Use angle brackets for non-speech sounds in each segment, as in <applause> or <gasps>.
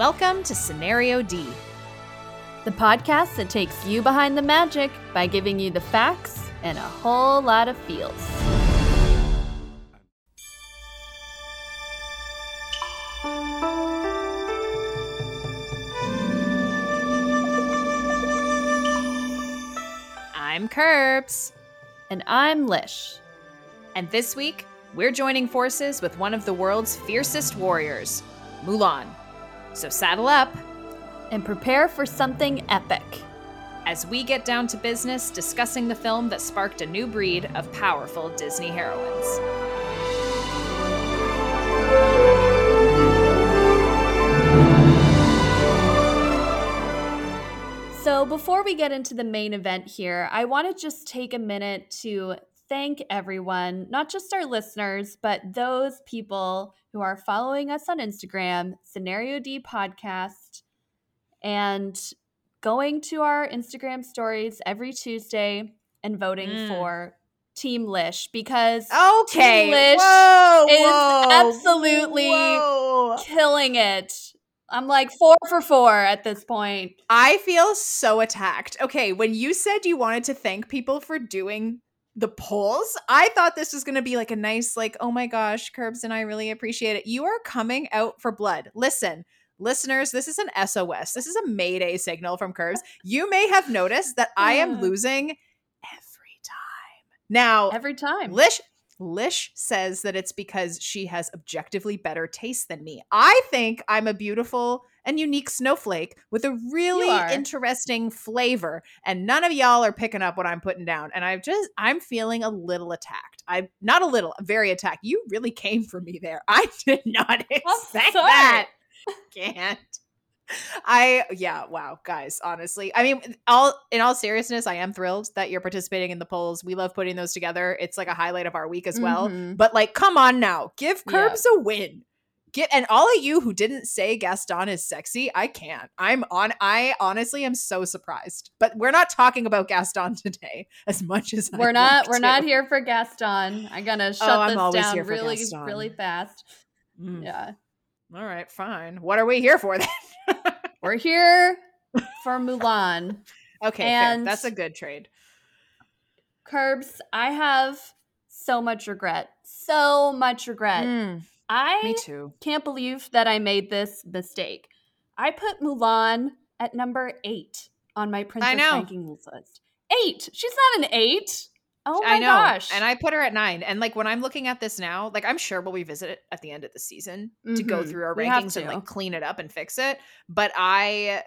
Welcome to Scenario D. The podcast that takes you behind the magic by giving you the facts and a whole lot of feels. I'm Curbs. And I'm Lish. And this week, we're joining forces with one of the world's fiercest warriors, Mulan. So saddle up And prepare for something epic. as we get down to business discussing the film that sparked a new breed of powerful Disney heroines. So, before we get into the main event here, I want to just take a minute to thank everyone, not just our listeners, but those people who are following us on Instagram, Scenario D Podcast, and going to our Instagram stories every Tuesday and voting Mm. for Team Lish because Okay. Team Lish whoa, is whoa, absolutely- whoa. killing it. I'm like four for four at this point. I feel so attacked. Okay, when you said you wanted to thank people for doing the polls, I thought this was going to be like a nice, like, oh my gosh, Curbs and I really appreciate it. You are coming out for blood. Listen, listeners, this is an SOS. This is a Mayday signal from Curbs. You may have noticed that I am <laughs> losing every time. Now, Every time. Lish Lish says that it's because she has objectively better taste than me. I think I'm a beautiful and unique snowflake with a really interesting flavor, and none of y'all are picking up what I'm putting down. And I've just I'm feeling a little attacked. I'm not a little, very attacked. You really came for me there. <laughs> I did not expect that. <laughs> Can't. I yeah, wow, guys, honestly. I mean, all in all seriousness, I am thrilled that you're participating in the polls. We love putting those together. It's like a highlight of our week as well. Mhm. But like, come on now. Give Yeah. Curbs a win. Get and all of you who didn't say Gaston is sexy, I can't. I'm on I honestly am so surprised. But we're not talking about Gaston <laughs> today as much as We're not we're to. not here for Gaston. I'm gonna shut Oh, this down really Gaston. really fast. Mm. Yeah. All right, fine. What are we here for then? <laughs> We're here for Mulan. okay, And- fair. That's a good trade. Curbs, I have so much regret. So much regret. Mm, I me too. can't believe that I made this mistake. I put Mulan at number eight on my princess know. rankings list. Eight. She's not an eight. Oh my I know. gosh. And I put her at nine. And like when I'm looking at this now, like I'm sure we'll revisit it at the end of the season to go Mhm. through our We rankings and like clean it up and fix it. But I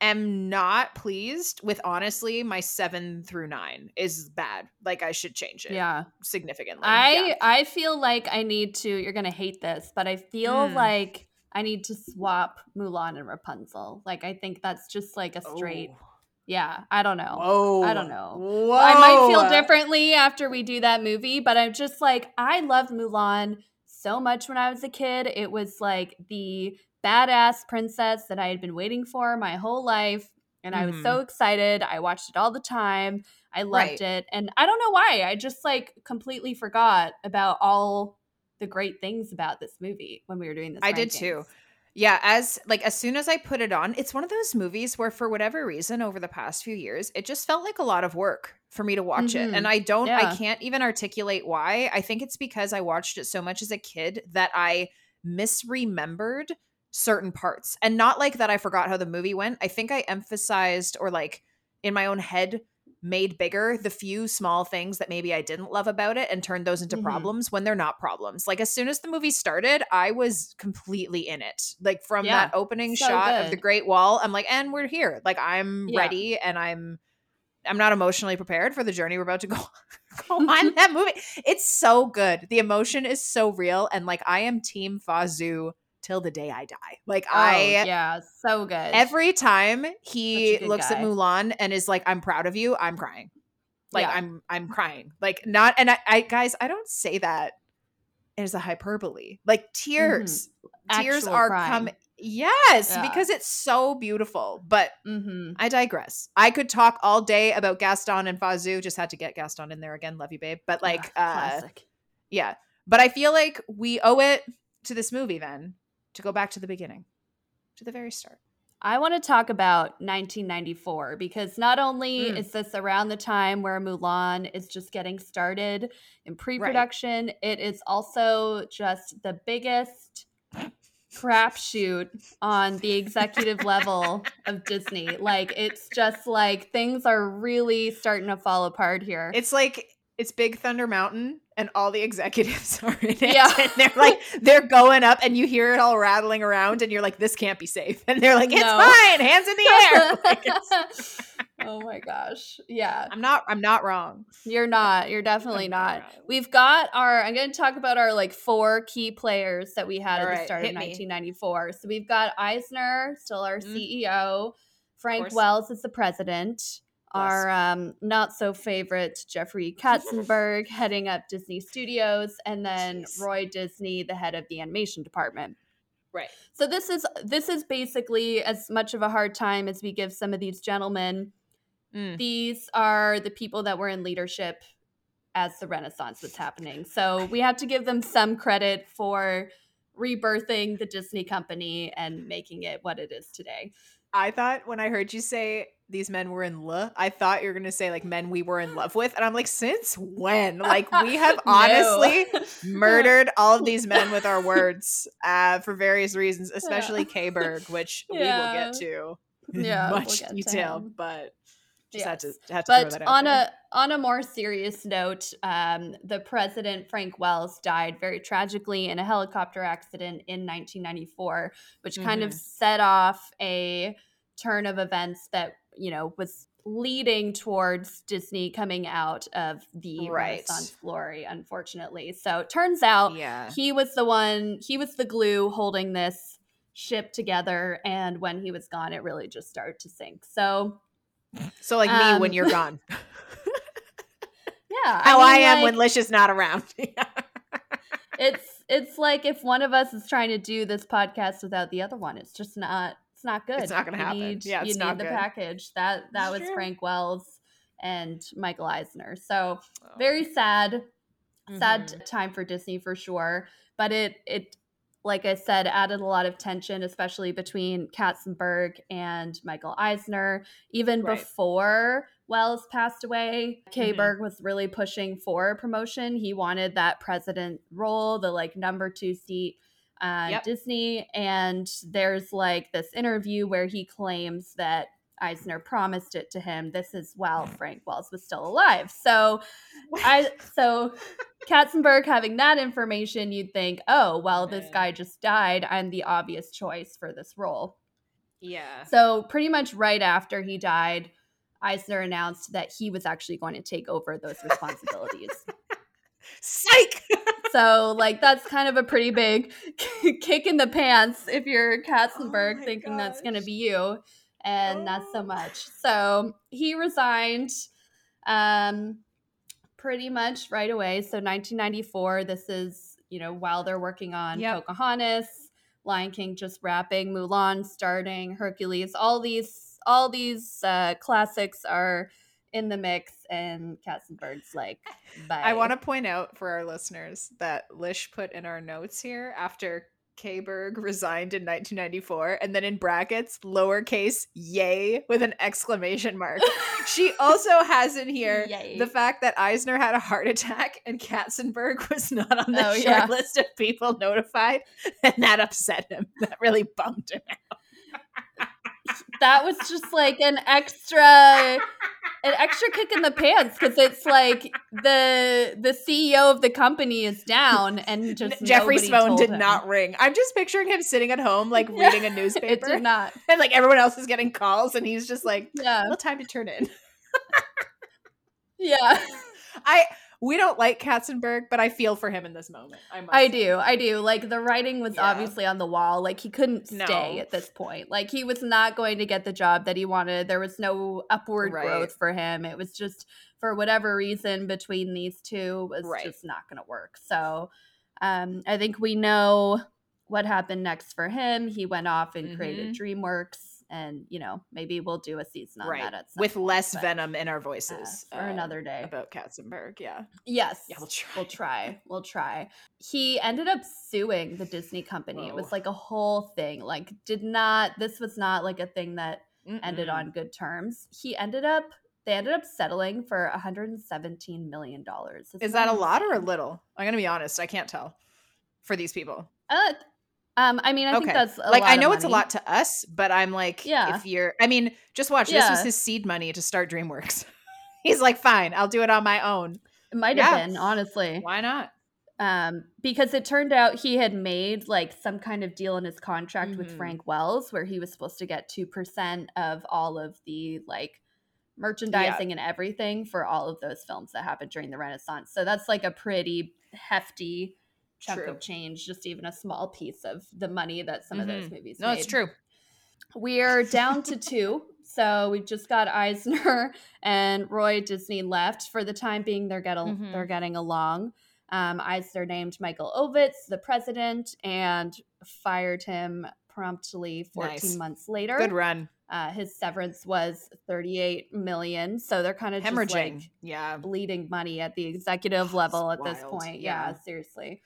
am not pleased with honestly my seven through nine is bad. Like I should change it yeah. significantly. I Yeah. I feel like I need to. You're gonna hate this, but I feel Mm. like I need to swap Mulan and Rapunzel. Like I think that's just like a straight. Oh. Yeah, I don't know. Whoa. I don't know. Whoa. I might feel differently after we do that movie, but I'm just like I loved Mulan so much when I was a kid. It was like the badass princess that I had been waiting for my whole life. And I was so excited. I watched it all the time. I loved Right. it. And I don't know why. I just like completely forgot about all the great things about this movie when we were doing this. I did too. Yeah, as like as soon as I put it on, it's one of those movies where for whatever reason over the past few years, it just felt like a lot of work for me to watch it. Mhm. And I don't I can't even articulate why. I think it's because I watched it so much as a kid that I misremembered certain parts. And not like that I forgot how the movie went. I think I emphasized or like in my own head made bigger the few small things that maybe I didn't love about it and turned those into Mhm. problems when they're not problems. Like as soon as the movie started, I was completely in it. Like from Yeah, that opening so shot of the. Great Wall, I'm like, and we're here. Like I'm Yeah. ready and I'm I'm not emotionally prepared for the journey we're about to <laughs> go, go <laughs> on that movie. It's so good. The emotion is so real. And like I am team Fa Zhou till the day I die. Like Oh, I yeah, so good. every time he Such a good looks at. Mulan and is like, I'm proud of you, I'm crying. Like Yeah. I'm I'm crying. Like not and I, I guys, I don't say that as a hyperbole. Like tears. Tears Actual are crying. coming. Yes, Yeah. because it's so beautiful. But Mm-hmm. I digress. I could talk all day about Gaston and Fa Zhou. Just had to get Gaston in there again. Love you, babe. But like, uh, classic. yeah. But I feel like we owe it to this movie then to go back to the beginning. to the very start. I want to talk about 1994 because not only Mm. is this around the time where Mulan is just getting started in pre production, it is also just the biggest crapshoot on the executive level <laughs> of Disney. Like, it's just like things are really starting to fall apart here. It's like it's Big Thunder Mountain, and all the executives <laughs> are in it. Yeah. and they're like they're going up, and you hear it all rattling around, and you're like, "This can't be safe." <laughs> And they're like, "It's No. fine, hands in the air." <laughs> Like, oh my gosh. Yeah. I'm not. I'm not wrong. You're not. You're definitely not. not. We've got our. I'm going to talk about our like four key players that we had at the start of hit me. 1994. So we've got Eisner, still our Mhm. CEO. Frank. Wells is the president. Our um, not so favorite Jeffrey Katzenberg <laughs> heading up Disney Studios, and then Jeez. Roy Disney, the head of the animation department. Right. So this is this is basically as much of a hard time as we give some of these gentlemen Mm. these are the people that were in leadership as the Renaissance was happening. So we have to give them some credit for rebirthing the Disney company and making it what it is today. I thought when I heard you say these men were in love, I thought you were gonna say like men we were in <gasps> love with, and I'm like, since when? <laughs> Like we have honestly <laughs> murdered all of these men with our <laughs> words uh, for various reasons, especially K Berg, which we will get to in Yeah, we'll much get detail, but just had to Yes. had to throw But that out on there. a on a more serious note, um, the president Frank Wells died very tragically in a helicopter accident in 1994, which kind of Mhm. set off a turn of events that you know was leading towards Disney coming out of the Right. Renaissance glory. Unfortunately, so it turns out yeah, he was the one. He was the glue holding this ship together, and when he was gone, it really just started to sink. So. so like me when um, you're gone, <laughs> Yeah, how I, mean, am like, when Lish is not around. <laughs> it's it's like if one of us is trying to do this podcast without the other one, it's just not it's not good. It's not gonna You happen. Need, Yeah, you it's need not the good. package. That that It's was true. Frank Wells and Michael Eisner. So Oh. very sad, sad Mhm. time for Disney for sure. But it it like I said, added a lot of tension, especially between Katzenberg and Michael Eisner. Even Right. before Wells passed away, K. Mhm. Berg was really pushing for promotion. He wanted that president role, the like number two seat uh, Yep. Disney. And there's like this interview where he claims that Eisner promised it to him. This is while Frank Wells was still alive. So I so <laughs> Katzenberg having that information, you'd think, oh, well, this guy just died. I'm the obvious choice for this role. yeah. So, pretty much right after he died, Eisner announced that he was actually going to take over those <laughs> responsibilities. Psych. so, like, that's kind of a pretty big <laughs> kick in the pants if you're Katzenberg Oh thinking that's going to be you, and not so Oh. much. So, he resigned. Um, pretty much right away. So 1994, this is, you know, while they're working on Yep. Pocahontas, Lion King just wrapping, Mulan starting, Hercules, all these all these uh classics are in the mix and Katzenberg's like <laughs> bye. I want to point out for our listeners that Lish put in our notes here after K Berg resigned in 1994, and then in brackets, lowercase yay with an exclamation mark. <laughs> She also has in here Yay. the fact that Eisner had a heart attack and Katzenberg was not on the Oh, short yeah. list of people notified, and that upset him. That really bummed him out. that was just like an extra an extra kick in the pants because it's like the the CEO of the company is down and just Jeffrey's phone did him. not ring. I'm just picturing him sitting at home, like <laughs> reading a newspaper. It did not. <laughs> and like everyone else is getting calls, and he's just like, Yeah. "Well, time to turn in." Yeah. <laughs> I we don't like Katzenberg, but I feel for him in this moment. I must. I do. I do. Like the writing was Yeah. obviously on the wall. Like he couldn't stay No. at this point. Like he was not going to get the job that he wanted. There was no upward Right. growth for him. It was just for whatever reason between these two was Right. just not going to work. So um I think we know what happened next for him. He went off and created Mhm. DreamWorks and you know maybe we'll do a season on right that at some with point, less but, venom in our uh, voices for uh, another day. about Katzenberg. Yeah, Yes, yeah, we'll try. We'll try. <laughs> We'll try. He ended up suing the Disney company. It was like a whole thing. Like, did not, this was not like a thing that ended Mm-mm. on good terms. He ended up, they ended up settling for $117 million. Isn't that a lot or a little? I'm gonna be honest. I can't tell for these people. Uh, um, I mean, I think that's a like lot I know it's a lot to us, but I'm like, Yeah. if you're, I mean, just watch. This was his seed money to start DreamWorks. <laughs> He's like, fine, I'll do it on my own. It might have Yeah. been, honestly. Why not? um, because it turned out he had made like some kind of deal in his contract with Mhm. Frank Wells where he was supposed to get 2% of all of the like merchandising and everything for all of those films that happened during the Renaissance. So that's like a pretty hefty chunk True. of change, just even a small piece of the money that some of those Mhm. movies No, made. it's true. We're down to <laughs> two. So we've just got Eisner and Roy Disney left. For the time being, they're getting Mhm. they're getting along. Um, Eisner named Michael Ovitz the president and fired him promptly 14 Nice. months later. Good run. Uh, his severance was 38 million. So they're kind of just Hemorrhaging. like yeah. bleeding money at the executive It's level at this point. Yeah, yeah. seriously.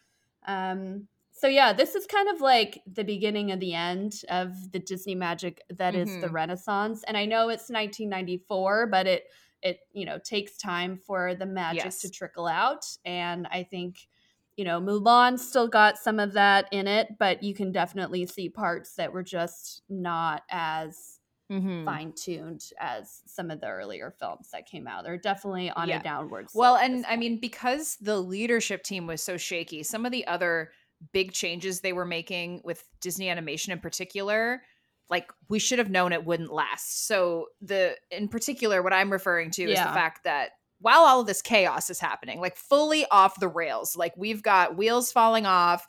Um, so yeah, this is kind of like the beginning of the end of the Disney magic that is the Mhm. Renaissance. And I know it's 1994, but it it you know takes time for the magic Yes. to trickle out. And I think you know Mulan still got some of that in it, but you can definitely see parts that were just not as Mhm. fine tuned as some of the earlier films that came out. They're definitely on Yeah. a downward. Well, and I mean, because the leadership team was so shaky, some of the other big changes they were making with Disney animation in particular, like we should have known it wouldn't last. So the in particular, what I'm referring to is the fact that while all of this chaos is happening, like fully off the rails, like we've got wheels falling off,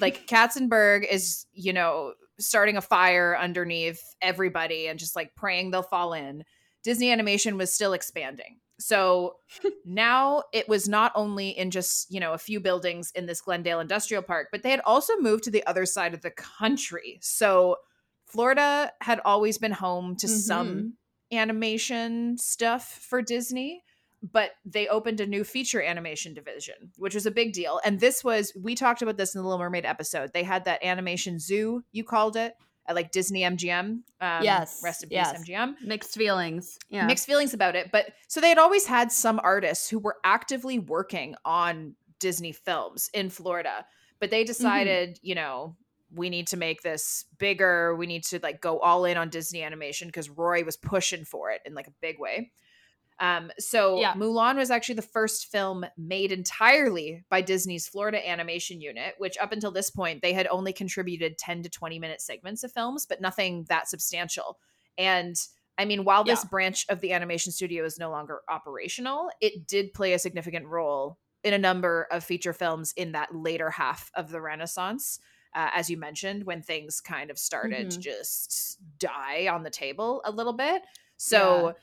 like <laughs> Katzenberg is, you know, starting a fire underneath everybody and just like praying they'll fall in. Disney animation was still expanding. So <laughs> now it was not only in just, you know, a few buildings in this Glendale Industrial Park, but they had also moved to the other side of the country. So Florida had always been home to some mm-hmm. animation stuff for Disney, but they opened a new feature animation division, which was a big deal. And this was, we talked about this in the Little Mermaid episode. They had that animation zoo, you called it, at like Disney MGM. Um, Yes, Rest in peace, yes. MGM mixed feelings. Yeah. mixed feelings about it. But so they had always had some artists who were actively working on Disney films in Florida, but they decided, you know, we need to make this bigger. We need to like go all in on Disney animation because Roy was pushing for it in like a big way. Um, so Yeah. Mulan was actually the first film made entirely by Disney's Florida Animation Unit, which up until this point they had only contributed 10 to 20 minute segments of films, but nothing that substantial. And I mean, while this Yeah. branch of the animation studio is no longer operational, it did play a significant role in a number of feature films in that later half of the Renaissance. Uh, as you mentioned, when things kind of started to Mhm. just die on the table a little bit. So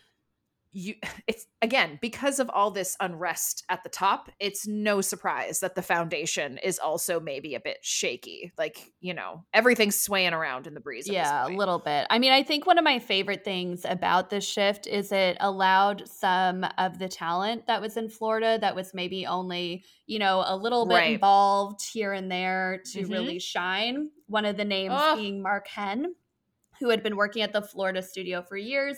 you <sighs> it's again because of all this unrest at the top it's no surprise that the foundation is also maybe a bit shaky like you know everything's swaying around in the breeze yeah, a little bit. I mean, I think one of my favorite things about this shift is it allowed some of the talent that was in Florida that was maybe only, you know, a little bit Right. involved here and there to Mhm. really shine. One of the names being Mark Henn, who had been working at the Florida studio for years.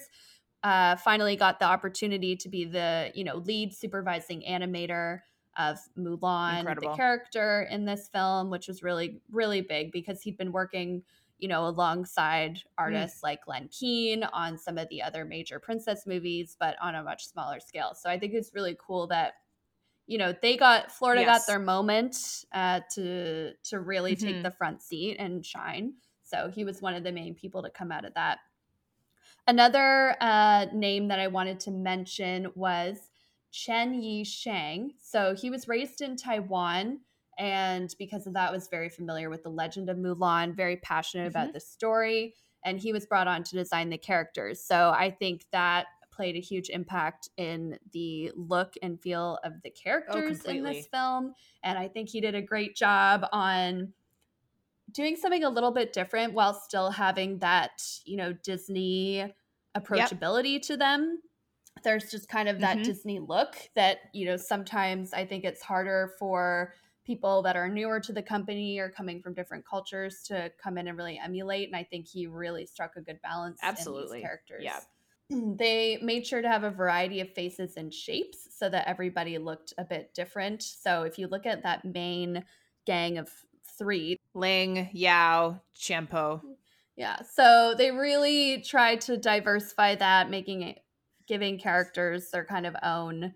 Uh, finally got the opportunity to be the you know lead supervising animator of Mulan, Incredible. the character in this film, which was really really big because he'd been working you know alongside artists like Glenn Keane on some of the other major princess movies, but on a much smaller scale. So I think it's really cool that you know they got Florida Yes. got their moment uh, to to really take Mhm. the front seat and shine. So he was one of the main people to come out of that. Another uh, name that I wanted to mention was Chen-Yi Chang. So he was raised in Taiwan, and because of that, was very familiar with the legend of Mulan, very passionate about the story, and he was brought on to design the characters. So I think that played a huge impact in the look and feel of the characters in this film, and I think he did a great job on doing something a little bit different while still having that, you know, Disney approachability yep. to them. There's just kind of that mm-hmm. Disney look that, you know, sometimes I think it's harder for people that are newer to the company or coming from different cultures to come in and really emulate. And I think he really struck a good balance Absolutely. in these characters. Yeah. <clears throat> They made sure to have a variety of faces and shapes so that everybody looked a bit different. So if you look at that main gang of three Ling, Yao, Chien-Po. Yeah. So they really tried to diversify that, making it giving characters their kind of own,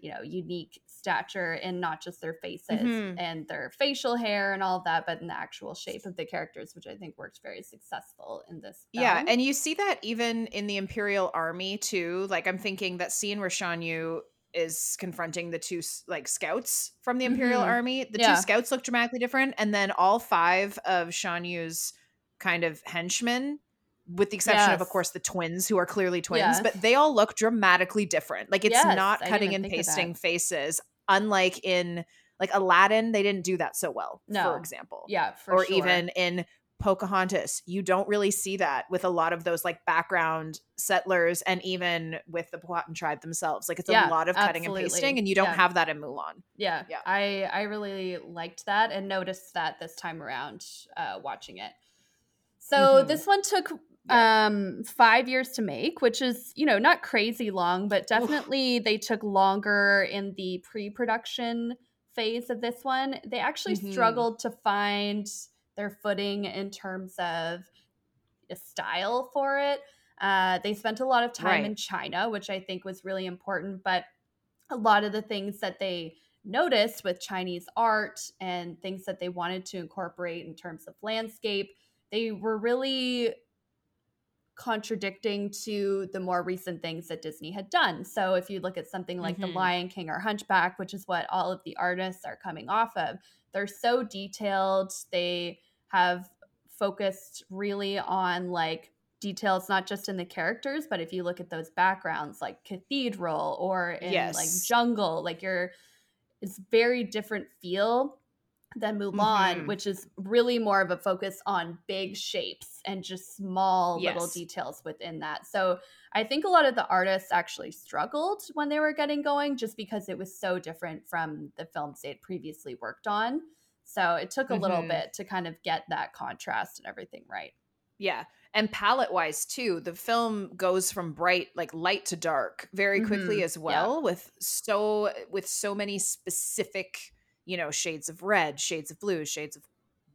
you know, unique stature and not just their faces mm-hmm. and their facial hair and all of that, but in the actual shape of the characters, which I think worked very successful in this. Film. Yeah, and you see that even in the Imperial Army too. Like I'm thinking that scene where Shan Yu is confronting the two like scouts from the Imperial mm-hmm. Army. The yeah. two scouts look dramatically different, and then all five of Shan Yu's kind of henchmen with the exception yes. of of course the twins who are clearly twins yeah. but they all look dramatically different like it's yes, not cutting and pasting faces unlike in like Aladdin, they didn't do that so well, no. for example. Yeah, for or sure. even in Pocahontas, you don't really see that with a lot of those like background settlers and even with the Powhatan tribe themselves. Like it's yeah, a lot of cutting absolutely. and pasting, and you don't yeah. have that in Mulan. Yeah, yeah. I I really liked that and noticed that this time around uh, watching it. So mm-hmm. this one took um 5 years to make which is you know not crazy long but definitely they took longer in the pre-production phase of this one they actually mm-hmm. struggled to find their footing in terms of a style for it uh, they spent a lot of time right. in china which i think was really important but a lot of the things that they noticed with chinese art and things that they wanted to incorporate in terms of landscape they were really contradicting to the more recent things that Disney had done. So if you look at something like mm-hmm. The Lion King or Hunchback, which is what all of the artists are coming off of, they're so detailed. They have focused really on like details not just in the characters, but if you look at those backgrounds like cathedral or in yes. like jungle, like you're it's very different feel than Mulan, mm-hmm. which is really more of a focus on big shapes and just small yes. little details within that. So I think a lot of the artists actually struggled when they were getting going just because it was so different from the films they had previously worked on. So it took a mm-hmm. little bit to kind of get that contrast and everything right. Yeah. And palette wise too, the film goes from bright like light to dark very quickly mm-hmm. as well yeah. with so with so many specific you know, shades of red, shades of blue, shades of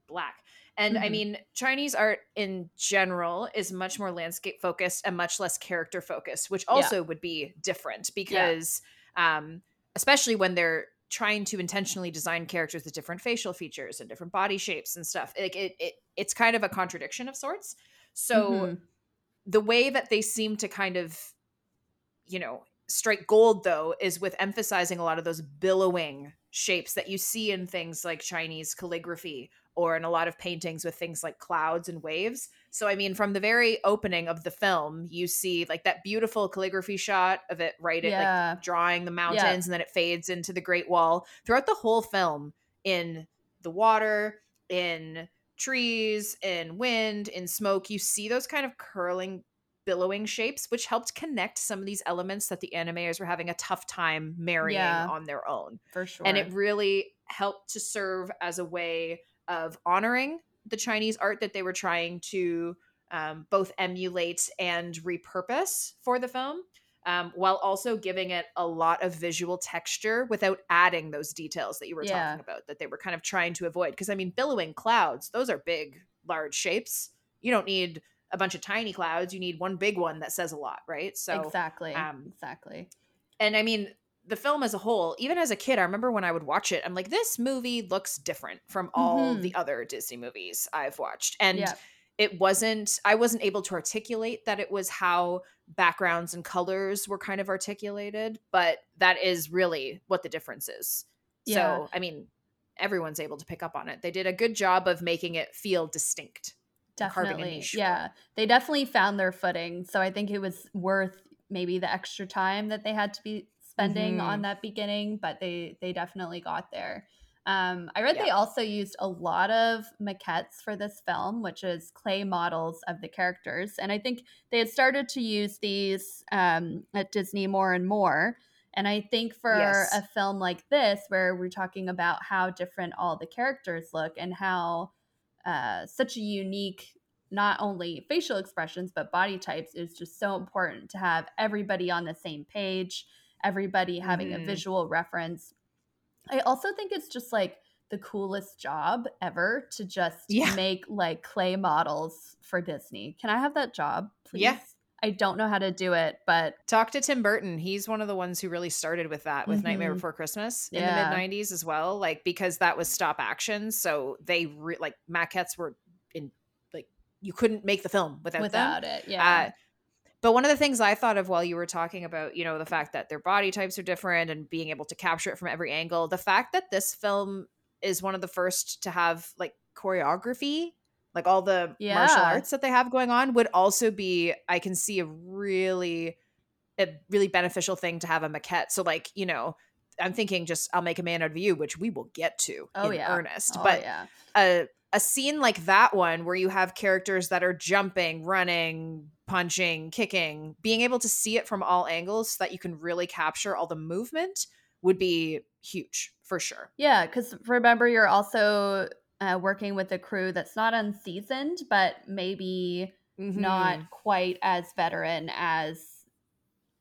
black. And mm-hmm. I mean, Chinese art in general is much more landscape focused and much less character focused, which also yeah. would be different because, yeah. um, especially when they're trying to intentionally design characters with different facial features and different body shapes and stuff. Like it, it it's kind of a contradiction of sorts. So mm-hmm. the way that they seem to kind of, you know, strike gold though is with emphasizing a lot of those billowing shapes that you see in things like Chinese calligraphy or in a lot of paintings with things like clouds and waves. So, I mean, from the very opening of the film, you see like that beautiful calligraphy shot of it right yeah. like drawing the mountains yeah. and then it fades into the Great Wall. Throughout the whole film, in the water, in trees, in wind, in smoke, you see those kind of curling billowing shapes, which helped connect some of these elements that the animators were having a tough time marrying yeah, on their own. For sure. And it really helped to serve as a way of honoring the Chinese art that they were trying to um, both emulate and repurpose for the film. Um, while also giving it a lot of visual texture without adding those details that you were yeah. talking about that they were kind of trying to avoid. Because I mean, billowing clouds, those are big, large shapes. You don't need a bunch of tiny clouds. You need one big one that says a lot, right? So exactly, um, exactly. And I mean, the film as a whole, even as a kid, I remember when I would watch it, I'm like, this movie looks different from all mm-hmm. the other Disney movies I've watched, and. Yeah. It wasn't, I wasn't able to articulate that it was how backgrounds and colors were kind of articulated, but that is really what the difference is. Yeah. So, I mean, everyone's able to pick up on it. They did a good job of making it feel distinct definitely yeah they definitely found their footing so i think it was worth maybe the extra time that they had to be spending mm-hmm. on that beginning but they they definitely got there Um, I read Yeah. they also used a lot of maquettes for this film, which is clay models of the characters. And I think they had started to use these um, at Disney more and more. And I think for Yes. a film like this, where we're talking about how different all the characters look and how uh, such a unique, not only facial expressions, but body types, is just so important to have everybody on the same page, everybody having a Mhm. visual reference. I also think it's just like the coolest job ever to just Yeah. make like clay models for Disney. Can I have that job, please? Yeah. I don't know how to do it, but Talk to Tim Burton. He's one of the ones who really started with that with Nightmare Mhm. Before Christmas in Yeah. the mid 90s as well. Like because that was stop action, so they re- like maquettes were in like you couldn't make the film without, them. without it, yeah. Uh, but one of the things I thought of while you were talking about, you know, the fact that their body types are different and being able to capture it from every angle, the fact that this film is one of the first to have like choreography, like all the martial arts that they have going on, would also be, I can see a really, a really beneficial thing to have a maquette. So, like, you know, I'm thinking just I'll make a man out of you, which we will get to Oh, in yeah. earnest. oh, but yeah. a a scene like that one where you have characters that are jumping, running, punching, kicking, being able to see it from all angles so that you can really capture all the movement would be huge for sure. Yeah, because remember, you're also uh, working with a crew that's not unseasoned, but maybe Mm-hmm. not quite as veteran as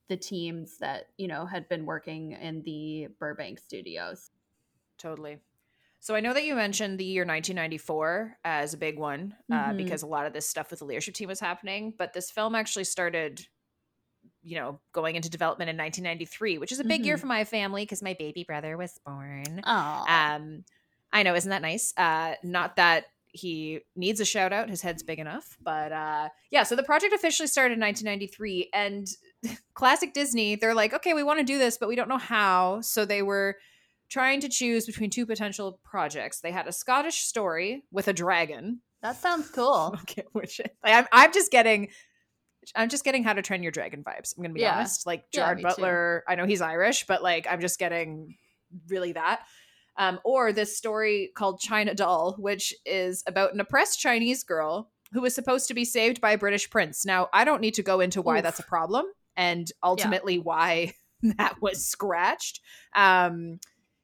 the teams that you know had been working in the Burbank studios. totally. So I know that you mentioned the year 1994 as a big one uh, Mhm. because a lot of this stuff with the leadership team was happening, but this film actually started you know going into development in 1993 which is a big year Mhm. for my family because my baby brother was born Oh, Um, I know, isn't that nice? Uh, not that he needs a shout out; his head's big enough. But uh, yeah, so the project officially started in 1993, and <laughs> classic Disney, they're like, okay, we want to do this, but we don't know how. So they were trying to choose between two potential projects. They had a Scottish story with a dragon. that sounds cool. <laughs> Okay, which I'm, I'm just getting. I'm just getting how to train your dragon vibes. I'm gonna be Yeah. honest. Like Yeah, Gerard me too. Butler, I know he's Irish, but like I'm just getting really that. Um, or this story called China Doll, which is about an oppressed Chinese girl who was supposed to be saved by a British prince. Now, I don't need to go into why Oof. that's a problem and ultimately why <laughs> that was scratched. Um,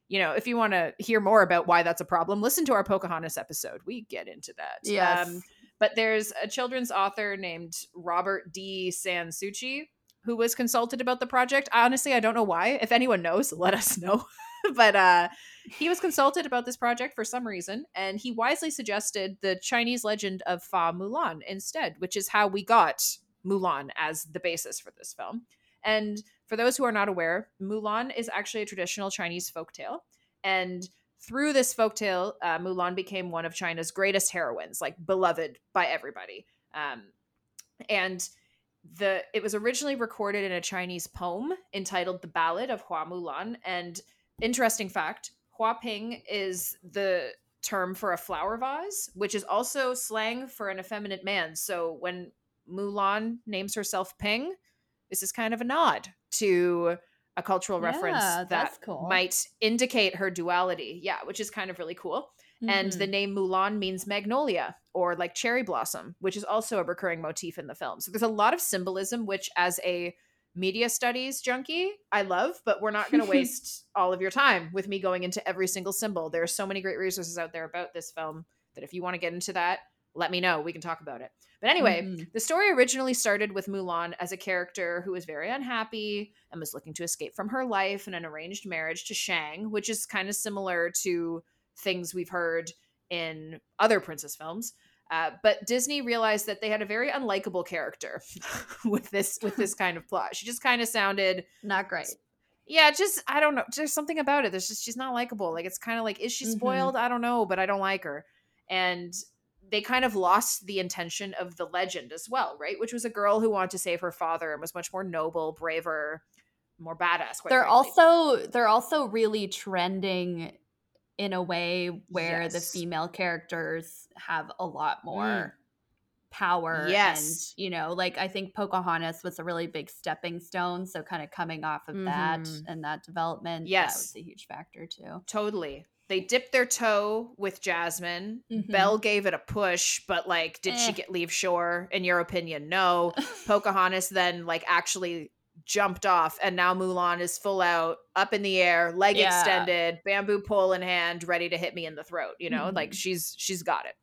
you know, if you want to hear more about why that's a problem, listen to our Pocahontas episode. We get into that. Yes. Um, but there's a children's author named Robert D. San Souci who was consulted about the project. Honestly, I don't know why. If anyone knows, <laughs> let us know. <laughs> but uh, he was consulted about this project for some reason, and he wisely suggested the Chinese legend of Fa Mulan instead, which is how we got Mulan as the basis for this film. And for those who are not aware, Mulan is actually a traditional Chinese folktale. And through this folktale, uh, Mulan became one of China's greatest heroines, like beloved by everybody. Um, and the it was originally recorded in a Chinese poem entitled "The Ballad of Hua Mulan." And interesting fact: Hua Ping is the term for a flower vase, which is also slang for an effeminate man. So when Mulan names herself Ping, this is kind of a nod to a cultural reference Yeah, that cool. might indicate her duality. Yeah, which is kind of really cool. And Mhm. the name Mulan means magnolia or like cherry blossom, which is also a recurring motif in the film. So there's a lot of symbolism, which as a media studies junkie, I love, but we're not going <laughs> to waste all of your time with me going into every single symbol. There are so many great resources out there about this film that if you want to get into that, let me know. We can talk about it. But anyway, Mhm. the story originally started with Mulan as a character who was very unhappy and was looking to escape from her life and an arranged marriage to Shang, which is kind of similar to things we've heard in other princess films. Uh, but Disney realized that they had a very unlikable character <laughs> with this with this <laughs> kind of plot. She just kind of sounded, not great. yeah, just I don't know, there's something about it. There's just she's not likable. Like it's kind of like, is she Mhm. spoiled? I don't know, but I don't like her. And they kind of lost the intention of the legend as well, right? Which was a girl who wanted to save her father and was much more noble, braver, more badass. They're frankly. also they're also really trending in a way where the female characters have a lot more power Mm. Yes. and you know like i think pocahontas was a really big stepping stone so kind of coming off of that Mhm. and that development that Yes. was a huge factor too Totally. they dipped their toe with Jasmine. Mhm. Belle gave it a push, but like, did she Eh. get leave shore? In your opinion, no. <laughs> Pocahontas then like actually jumped off, and now Mulan is full out, up in the air, leg Yeah. extended, bamboo pole in hand, ready to hit me in the throat. You know, like Mhm. she's she's got it.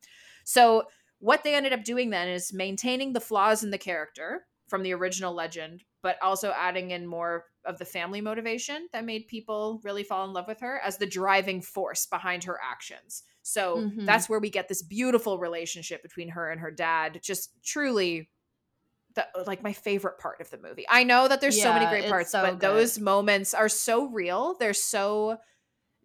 So what they ended up doing then is maintaining the flaws in the character from the original legend, but also adding in more of the family motivation that made people really fall in love with her as the driving force behind her actions. So Mhm. that's where we get this beautiful relationship between her and her dad. Just truly the, like my favorite part of the movie. I know that there's so many great parts, so but those moments are so real. They're so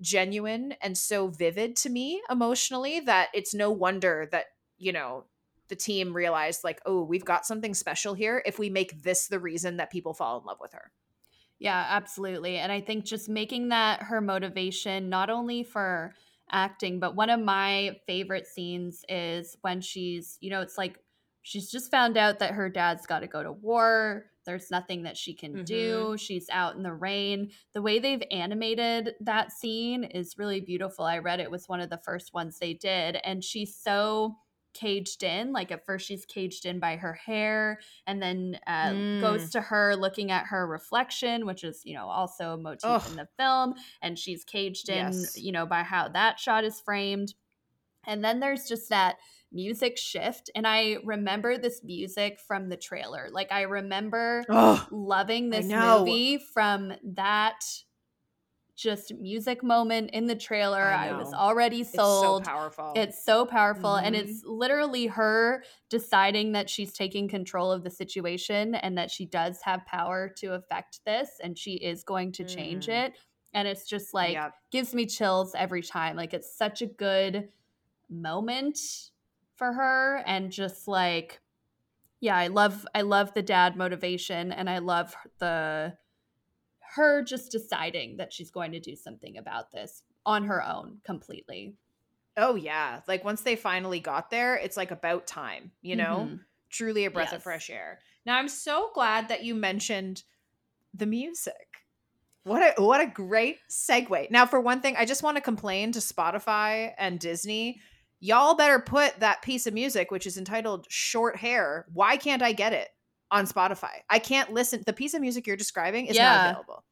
genuine and so vivid to me emotionally that it's no wonder that, you know, the team realized like, "Oh, we've got something special here if we make this the reason that people fall in love with her." Yeah, absolutely. And I think just making that her motivation, not only for acting, but one of my favorite scenes is when she's, you know, it's like she's just found out that her dad's got to go to war. There's nothing that she can do. She's out in the rain. The way they've animated that scene is really beautiful. I read it was one of the first ones they did. And she's so caged in. Like at first, she's caged in by her hair and then uh, Mm. goes to her looking at her reflection, which is, you know, also a motif Ugh. in the film. And she's caged in, Yes. you know, by how that shot is framed. And then there's just that music shift. And I remember this music from the trailer. Like, I remember Oh, loving this movie from that just music moment in the trailer. I I, was already it's so sold. powerful. It's so powerful. And Mhm. it's literally her deciding that she's taking control of the situation and that she does have power to affect this and she is going to change Mhm. it. And it's just like, yeah. gives me chills every time. Like, it's such a good moment for her. And just like, yeah, I love, I love the dad motivation and I love the, her just deciding that she's going to do something about this on her own completely. Oh yeah. Like once they finally got there, it's like about time, you know? Mhm. Truly a breath Yes. of fresh air. Now I'm so glad that you mentioned the music. What a what a great segue. Now for one thing, I just want to complain to Spotify and Disney. Y'all better put that piece of music which is entitled Short Hair. Why can't I get it on Spotify? I can't listen. The piece of music you're describing is Yeah. not available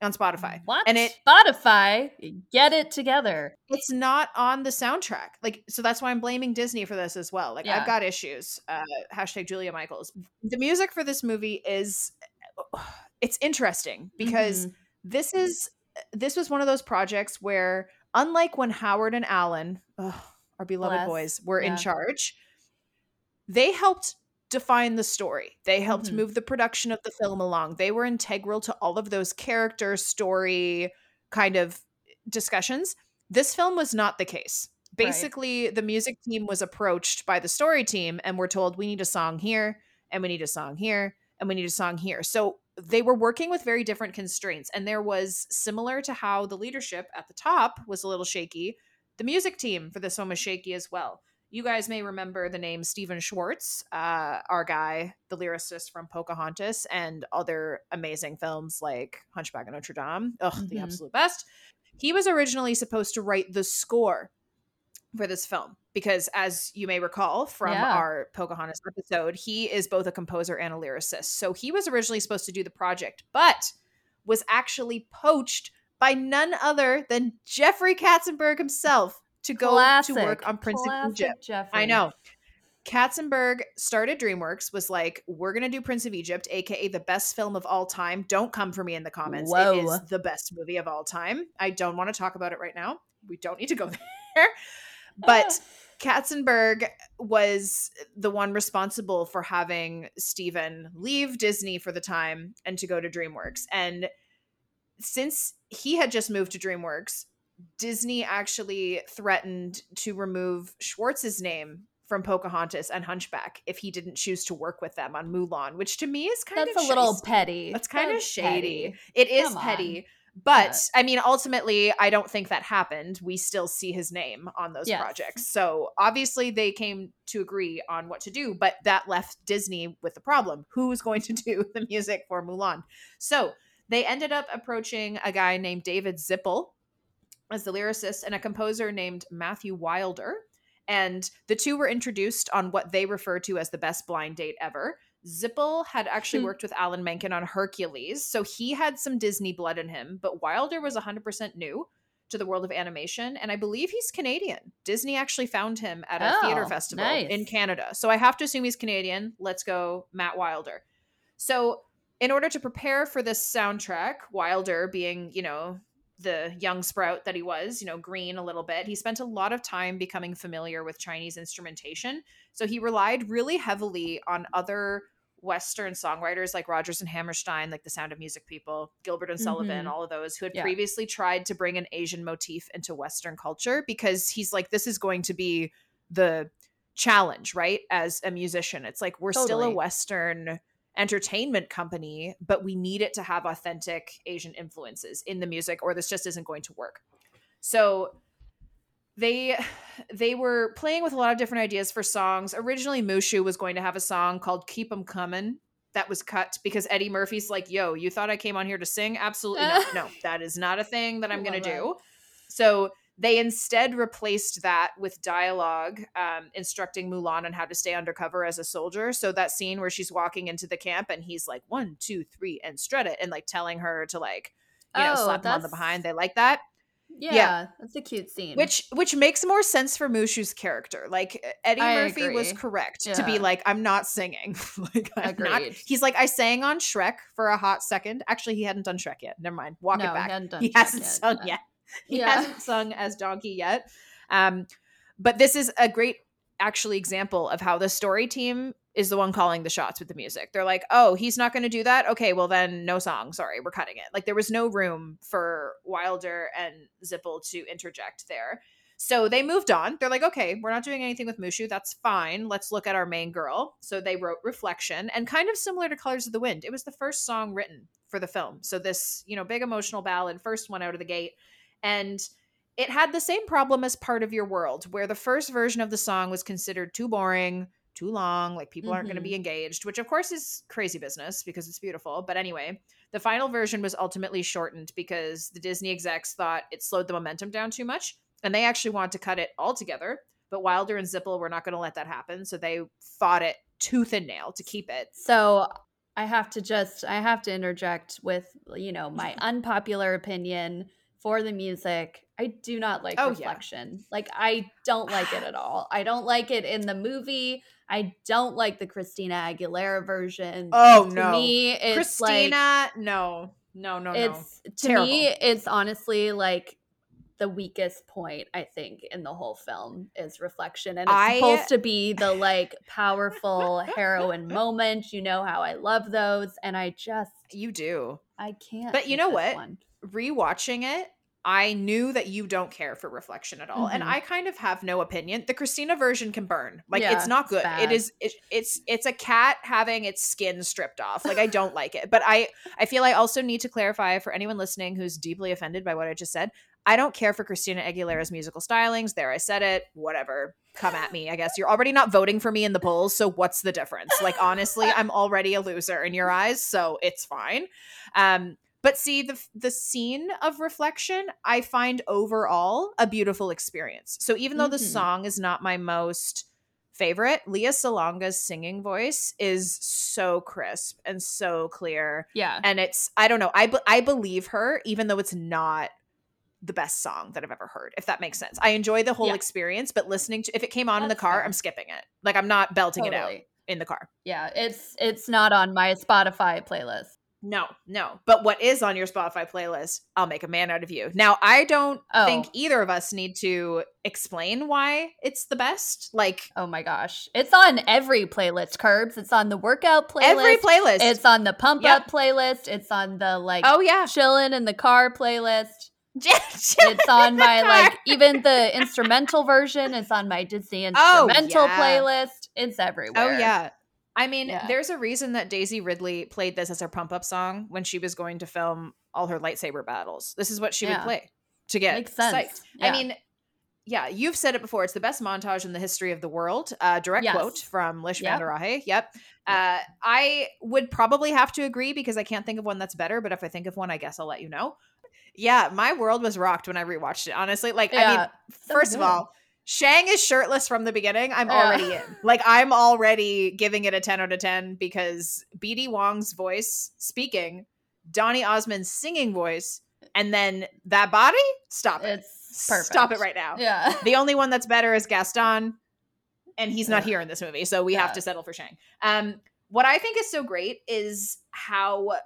on Spotify. What? And it Spotify, get it together. it's not on the soundtrack. Like, so that's why I'm blaming Disney for this as well. Like, Yeah. I've got issues. Uh, hashtag Julia Michaels. The music for this movie is, <sighs> it's interesting because Mhm. this is, this was one of those projects where, unlike when Howard and Alan, ugh, our beloved Bless. boys, were in charge, they helped define the story. They helped Mhm. move the production of the film along. They were integral to all of those character story kind of discussions. This film was not the case. Right. Basically, the music team was approached by the story team and were told, we need a song here, and we need a song here, and we need a song here. So they were working with very different constraints. And there was similar to how the leadership at the top was a little shaky, the music team for this one was shaky as well. You guys may remember the name Stephen Schwartz, uh, our guy, the lyricist from Pocahontas and other amazing films like Hunchback of Notre Dame. Ugh, the Mhm. absolute best. He was originally supposed to write the score for this film because, as you may recall from Yeah. our Pocahontas episode, he is both a composer and a lyricist. So he was originally supposed to do the project, but was actually poached by none other than Jeffrey Katzenberg himself to go Classic. to work on Prince of Egypt. Jeffrey. I know. Katzenberg started DreamWorks, was like, we're going to do Prince of Egypt, aka the best film of all time. Don't come for me in the comments. It Whoa. is the best movie of all time. I don't want to talk about it right now. We don't need to go <laughs> there. But Ah. Katzenberg was the one responsible for having Steven leave Disney for the time and to go to DreamWorks. And since he had just moved to DreamWorks, Disney actually threatened to remove Schwartz's name from Pocahontas and Hunchback if he didn't choose to work with them on Mulan, which to me is kind That's of a little petty. That's kind of shady. petty. It is Come on. But Yeah. I mean, ultimately, I don't think that happened. We still see his name on those Yes. projects. So obviously, they came to agree on what to do, but that left Disney with the problem. Who's going to <laughs> do the music for Mulan? So they ended up approaching a guy named David Zippel. as the lyricist and a composer named Matthew Wilder. And the two were introduced on what they refer to as the best blind date ever. Zippel had actually Hmm. worked with Alan Menken on Hercules, so he had some Disney blood in him, but Wilder was 100% new to the world of animation, and I believe he's Canadian. Disney actually found him at a theater Oh, festival nice. in Canada. So I have to assume he's Canadian. Let's go, Matt Wilder. So, in order to prepare for this soundtrack, Wilder being, you know, the young sprout that he was, you know, green a little bit, he spent a lot of time becoming familiar with Chinese instrumentation. So he relied really heavily on other Western songwriters like Rodgers and Hammerstein, like the Sound of Music people, Gilbert and Sullivan, Mhm. all of those who had Yeah. previously tried to bring an Asian motif into Western culture because he's like, this is going to be the challenge, right? As a musician, it's like we're still a Western entertainment company, but we need it to have authentic Asian influences in the music, or this just isn't going to work. So they they were playing with a lot of different ideas for songs. Originally, Mushu was going to have a song called "Keep 'Em Comin'." That was cut because Eddie Murphy's like, "Yo, you thought I came on here to sing? Absolutely not. No, <laughs> that is not a thing that I'm going to do." So they instead replaced that with dialogue um, instructing Mulan on how to stay undercover as a soldier. So that scene where she's walking into the camp and he's like, one, two, three, and strut it, and like telling her to like, you know, Oh, slap him on the behind. They like that. Yeah, that's a cute scene. Which which makes more sense for Mushu's character. Like Eddie I Murphy was agree. correct to be like, I'm not singing. <laughs> like I'm not. He's like, I sang on Shrek for a hot second. Actually, he hadn't done Shrek yet. Never mind. Walk no, it back. he done He hasn't yet, sung yeah. yet. <laughs> He Yeah. hasn't sung as Donkey yet. Um, but this is a great actually example of how the story team is the one calling the shots with the music. They're like, oh, he's not going to do that. Okay, well then no song. Sorry, we're cutting it. Like there was no room for Wilder and Zippel to interject there. So they moved on. They're like, okay, we're not doing anything with Mushu. That's fine. Let's look at our main girl. So they wrote Reflection and kind of similar to Colors of the Wind. It was the first song written for the film. So this, you know, big emotional ballad, first one out of the gate. And it had the same problem as Part of Your World, where the first version of the song was considered too boring, too long, like people aren't going to be mm-hmm. engaged, which of course is crazy business because it's beautiful. But anyway, the final version was ultimately shortened because the Disney execs thought it slowed the momentum down too much and they actually wanted to cut it altogether. But Wilder and Zippel were not going to let that happen. So they fought it tooth and nail to keep it. So I have to just I have to interject with you know my <laughs> unpopular opinion for the music. I do not like Oh, yeah. Reflection. Like I don't like it at <sighs> all. I don't like it in the movie. I don't like the Christina Aguilera version. Oh, to no. me, it's like Christina, no, no, no, no. it's to Terrible. me it's honestly like the weakest point i think in the whole film is reflection and it's I- supposed to be the like powerful heroine <laughs> moment you know how i love those and i just You do. i can't But you know what? one. rewatching it, I knew that you don't care for reflection at all, and Mhm. I kind of have no opinion. The Christina version can burn. Like Yeah, it's not good. bad. It is. It, it's it's a cat having its skin stripped off. Like I don't like it. But I I feel I also need to clarify for anyone listening who's deeply offended by what I just said. I don't care for Christina Aguilera's musical stylings. There, I said it. Whatever. Come at me. I guess you're already not voting for me in the polls. So what's the difference? Like honestly, <laughs> I'm already a loser in your eyes. So it's fine. Um, but see the the scene of reflection, I find overall a beautiful experience. So even though the Mhm. song is not my most favorite, Lea Salonga's singing voice is so crisp and so clear yeah and it's i don't know i be- i believe her even though it's not the best song that i've ever heard if that makes sense i enjoy the whole Yeah. experience but listening to if it came on in the car fair. i'm skipping it like i'm not belting it out in the car yeah it's it's not on my spotify playlist no no but what is on your spotify playlist i'll make a man out of you now i don't oh. think Oh. either of us need to explain why it's the best like oh my gosh it's on every playlist curbs it's on the workout playlist every playlist it's on the pump Yep. up playlist it's on the like oh yeah chilling in the car playlist <laughs> it's on my like even the instrumental version It's on my Disney Oh, instrumental yeah. playlist. It's everywhere. Oh yeah. I mean, Yeah. there's a reason that Daisy Ridley played this as her pump up song when she was going to film all her lightsaber battles. This is what she would play to get Makes sense. psyched. Yeah. I mean, yeah, you've said it before. It's the best montage in the history of the world. Uh, direct Yes. quote from Lish Yep. van der Rahe. Yep. Uh, I would probably have to agree because I can't think of one that's better. But if I think of one, I guess I'll let you know. yeah, my world was rocked when I rewatched it. Honestly, like I Yeah. mean, So first of all, Shang is shirtless from the beginning. I'm Yeah. already in. Like I'm already giving it a 10 out of 10 because BD Wong's voice speaking, Donny Osmond's singing voice, and then that body. Stop it. It's perfect. Stop it right now. Yeah. The only one that's better is Gaston, and he's not Yeah. here in this movie, so we have to settle for Shang. Um, what I think is so great is how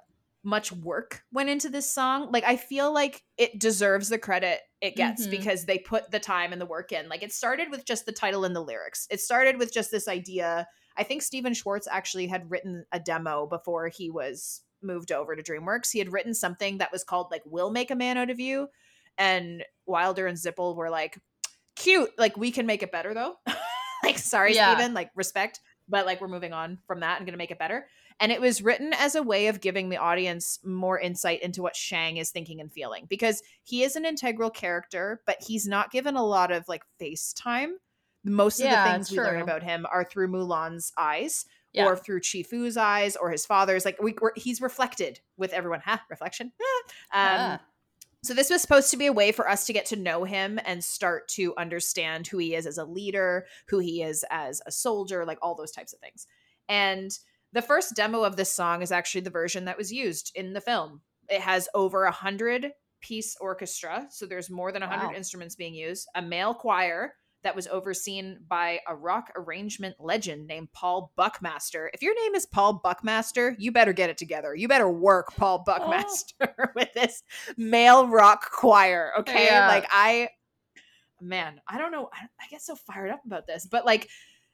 much work went into this song. Like, I feel like it deserves the credit it gets Mhm. because they put the time and the work in. Like, it started with just the title and the lyrics. It started with just this idea. I think Stephen Schwartz actually had written a demo before he was moved over to DreamWorks. He had written something that was called like "We'll Make a Man Out of You," and Wilder and Zippel were like, "Cute, like we can make it better though." <laughs> like, sorry, Yeah. Stephen, like respect, but like we're moving on from that and gonna make it better. And it was written as a way of giving the audience more insight into what Shang is thinking and feeling because he is an integral character, but he's not given a lot of like face time. Most of the things we learn about him are through Mulan's eyes Yeah. or through Chi-Fu's eyes or his father's. Like we, we're, he's reflected with everyone. Ha, reflection. Ah. <laughs> Um, Ah. so this was supposed to be a way for us to get to know him and start to understand who he is as a leader, who he is as a soldier, like all those types of things. And the first demo of this song is actually the version that was used in the film. It has over a hundred piece orchestra, so there's more than a hundred Wow. instruments being used. A male choir that was overseen by a rock arrangement legend named Paul Buckmaster. If your name is Paul Buckmaster, you better get it together. You better work Paul <gasps> Buckmaster <laughs> with this male rock choir. Okay. Yeah. Like, I, man, I don't know. I, I get so fired up about this, but like,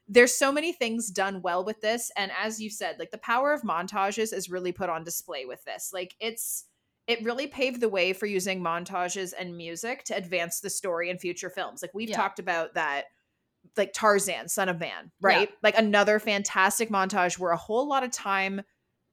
there's so many things done well with this. And as you said, like, the power of montages is really put on display with this. Like, it's, it really paved the way for using montages and music to advance the story in future films. Like we've Yeah. talked about that like Tarzan, Son of Man, right? Like another fantastic montage where a whole lot of time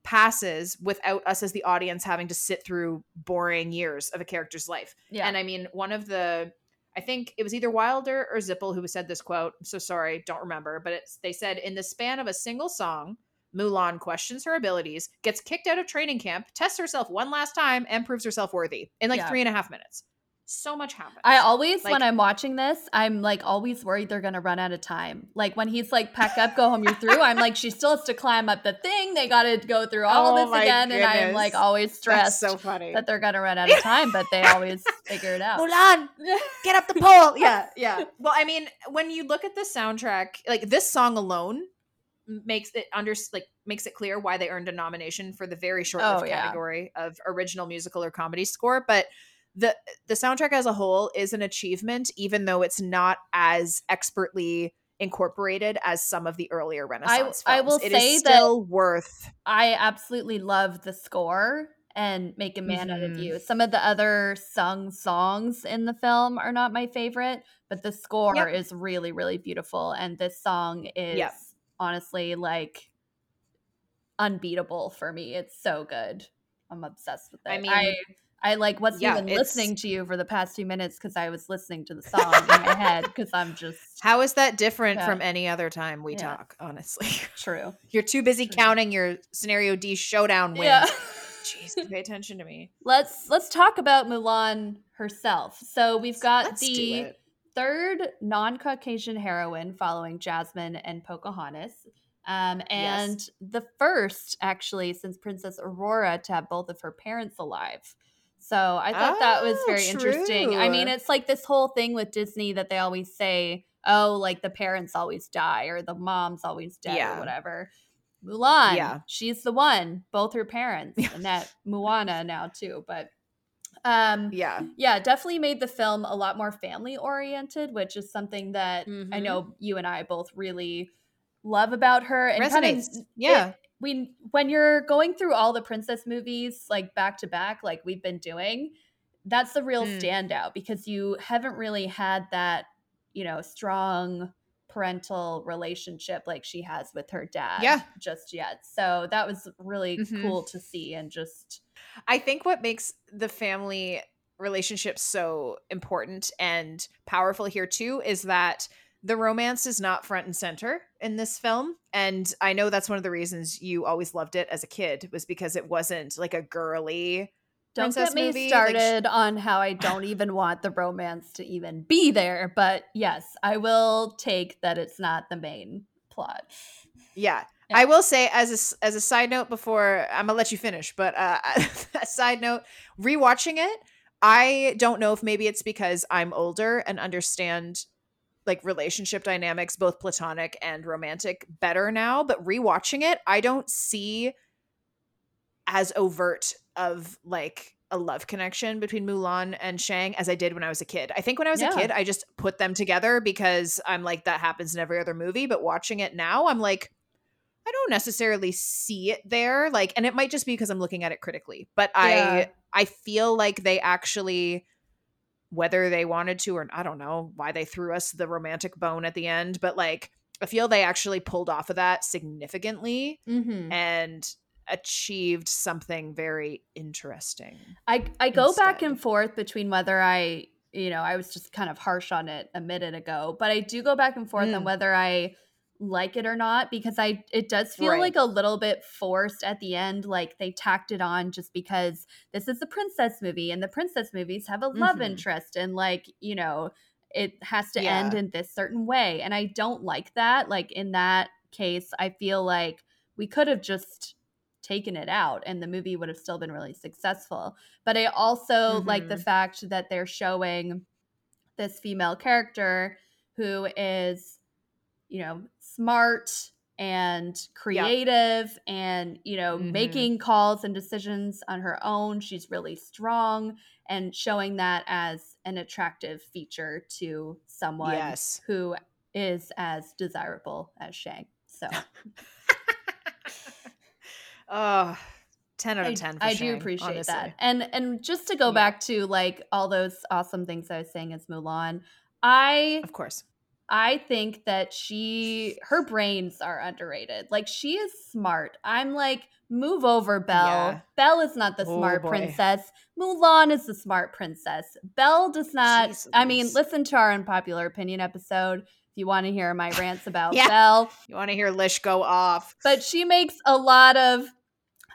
passes without us as the audience having to sit through boring years of a character's life. Yeah. And I mean, one of the I think it was either Wilder or Zippel who said this quote. I'm so sorry, don't remember, but it's they said in the span of a single song, Mulan questions her abilities, gets kicked out of training camp, tests herself one last time, and proves herself worthy in like Yeah. three and a half minutes. So much happens. I always, Like- when I'm watching this, I'm like always worried they're gonna run out of time. Like when he's like, "Pack up, go home, you're through." I'm like, she still has to climb up the thing. They got to go through all Oh this again, and I'm like always That's stressed so funny. that they're gonna run out of time, but they always <laughs> figure it out. Mulan, get up the pole. <laughs> Yeah, yeah. Well, I mean, when you look at the soundtrack, like this song alone makes it under like makes it clear why they earned a nomination for the very short-lived Oh, yeah. category of original musical or comedy score. But the the soundtrack as a whole is an achievement, even though it's not as expertly incorporated as some of the earlier Renaissance I films. will It is say that- still worth. I absolutely love the score and Make a Man Out of. You. Mm-hmm. Some of the other sung songs in the film are not my favorite, but the score Yep. is really, really beautiful. And this song is Yep. honestly like unbeatable for me. It's so good. I'm obsessed with it. I I mean, I, I like wasn't yeah, even listening to you for the past two minutes because I was listening to the song in my head because I'm just How is that different Yeah. from any other time we Yeah. talk? Honestly, <laughs> true. you're too busy True. counting your scenario D showdown wins. Yeah. Jeez, pay attention to me. let's let's talk about Mulan herself. So we've got Let's the third non-Caucasian heroine following Jasmine and Pocahontas. Um, and the first, actually, since Princess Aurora to have both of her parents alive. So I thought that was Oh, very interesting. I mean, it's like this whole thing with Disney that they always say, oh, like the parents always die or the mom's always dead Yeah. or whatever. Mulan, Yeah. she's the one, both her parents, <laughs> and that Moana now too. But um, Yeah. yeah, definitely made the film a lot more family oriented, which is something that I Mhm. know you and I both really love about her. And kind of Resonates. Yeah. We when you're going through all the princess movies like back to back, like we've been doing, that's the real Mm. standout because you haven't really had that, you know, strong parental relationship like she has with her dad Yeah. just yet. So that was really Mhm. cool to see and just I think what makes the family relationship so important and powerful here too is that the romance is not front and center in this film and i know that's one of the reasons you always loved it as a kid was because it wasn't like a girly Don't get me movie. Like, started on how I don't <laughs> even want the romance to even be there, but yes, I will take that it's not the main plot. yeah. I will say as a, as a side note before I'm gonna let you finish, but uh, <laughs> a side note, rewatching it, I don't know if maybe it's because I'm older and understand like relationship dynamics, both platonic and romantic, better now. But rewatching it, I don't see as overt of like a love connection between Mulan and Shang as I did when I was a kid. I think when I was Yeah. a kid, I just put them together because I'm like that happens in every other movie. But watching it now, I'm like, I don't necessarily see it there. Like, and it might just be because I'm looking at it critically. But Yeah. I I feel like they actually whether they wanted to or I don't know why they threw us the romantic bone at the end, but like I feel they actually pulled off of that significantly Mm-hmm. and achieved something very interesting. I I go back and forth between whether I, you know, I was just kind of harsh on it a minute ago, but I do go back and forth on Mm. whether I like it or not because I it does feel Right. like a little bit forced at the end like they tacked it on just because this is a princess movie and the princess movies have a love Mhm. interest and like, you know, it has to end in this certain way and I don't like that. Like in that case, I feel like we could have just taken it out and the movie would have still been really successful. But I also like the Mhm. fact that they're showing this female character who is, you know, smart and creative and, you know, Mhm. making calls and decisions on her own. She's really strong and showing that as an attractive feature to someone Yes. who is as desirable as Shang. So <laughs> Oh, 10 out of 10 for I do Shang, appreciate honestly. that. And and just to go Yeah. back to like all those awesome things I was saying as Mulan, I Of course. I think that she her brains are underrated. Like she is smart. I'm like move over Belle. Yeah. Belle is not the Oh, smart boy. princess. Mulan is the smart princess. Belle does not Jeez I mean, listen to our unpopular opinion episode if you want to hear my rants <laughs> about Yeah. Belle. You want to hear Lish go off. but she makes a lot of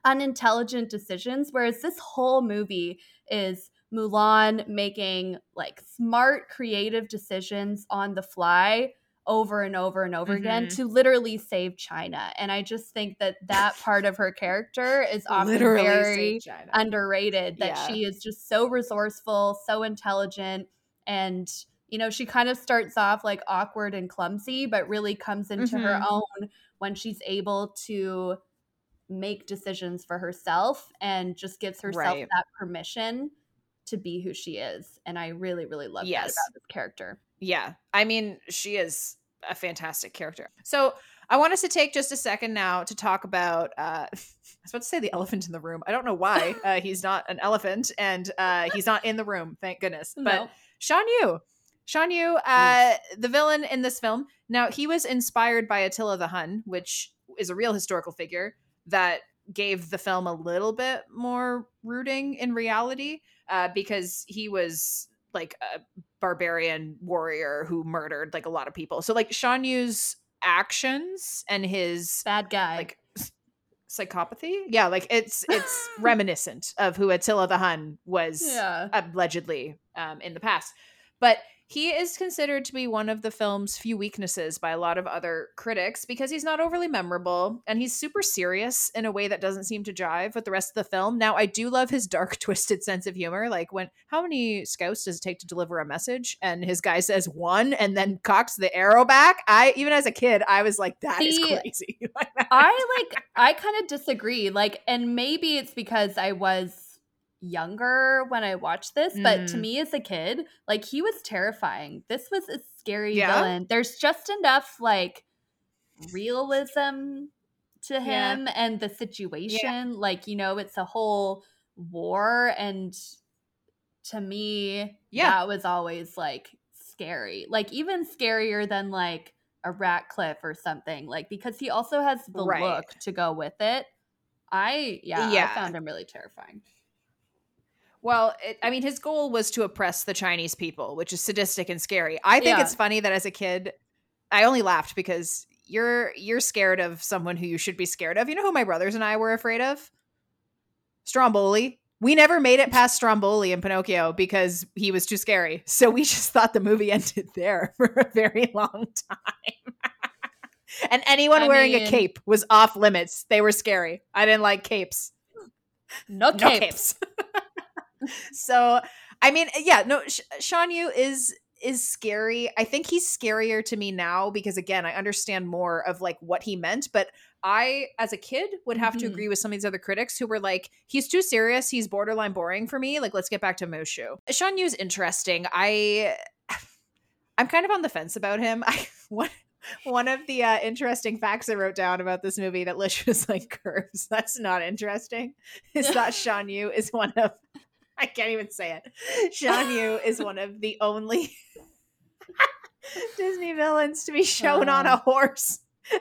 unintelligent decisions whereas this whole movie is Mulan making like smart creative decisions on the fly over and over and over again Mhm. to literally save China and I just think that that part of her character is often Literally very underrated that Yeah. she is just so resourceful, so intelligent, and you know, she kind of starts off like awkward and clumsy, but really comes into her Mhm. own when she's able to make decisions for herself and just gives herself Right. that permission to be who she is. And I really, really love that about this character. Yeah. I mean, she is a fantastic character. So I want us to take just a second now to talk about uh <laughs> I was about to say the elephant in the room. I don't know why. <laughs> Uh, he's not an elephant and uh he's not in the room, thank goodness. <laughs> But No. Shan Yu. Shan Yu, uh, the villain in this film. Now, he was inspired by Attila the Hun, which is a real historical figure that gave the film a little bit more rooting in reality uh, because he was like a barbarian warrior who murdered like a lot of people. So, like, Shan Yu's actions and his Bad guy. like psychopathy yeah like it's it's <laughs> reminiscent of who attila the hun was yeah. allegedly um, in the past but he is considered to be one of the film's few weaknesses by a lot of other critics because he's not overly memorable and he's super serious in a way that doesn't seem to jive with the rest of the film. Now, I do love his dark, <laughs> twisted sense of humor. Like, when how many scouts does it take to deliver a message? And his guy says one and then cocks the arrow back. I, even as a kid, I was like, that is See, <laughs> crazy. <laughs> I like I kind of disagree. Like, and maybe it's because I was younger when I watched this, but to Mm. me as a kid, like he was terrifying. This was a scary Yeah? villain. There's just enough like realism to Yeah. him and the situation. Like, you know, it's a whole war and to me, Yeah. that was always like scary. Like even scarier than like a Ratcliffe or something. Like because he also has the Right. look to go with it. I yeah, Yeah. I found him really terrifying. Well, it, I mean, his goal was to oppress the Chinese people, which is sadistic and scary. I think Yeah. it's funny that as a kid, I only laughed because you're you're scared of someone who you should be scared of. You know who my brothers and I were afraid of? Stromboli. we never made it past Stromboli in Pinocchio because he was too scary. So we <laughs> just thought the movie <laughs> ended there for a very long time. <laughs> and anyone I wearing a cape was off limits. They were scary. I didn't like capes. No No capes. <laughs> so, I mean, yeah, no, Sh- Shan Yu is is scary. I think he's scarier to me now because again, I understand more of like what he meant, but I as a kid would have to Mhm. agree with some of these other critics who were like he's too serious, he's borderline boring for me. Like let's get back to Mushu. Shan Yu's interesting. I <sighs> I'm kind of on the fence about him. <laughs> I one one of the uh, interesting facts I wrote down about this movie that Lish <laughs> was like curves. That's not interesting. Is that Shan Yu is one of <laughs> I can't even say it. Shan Yu is one of the <laughs> only <laughs> Disney villains to be shown on a Oh. horse.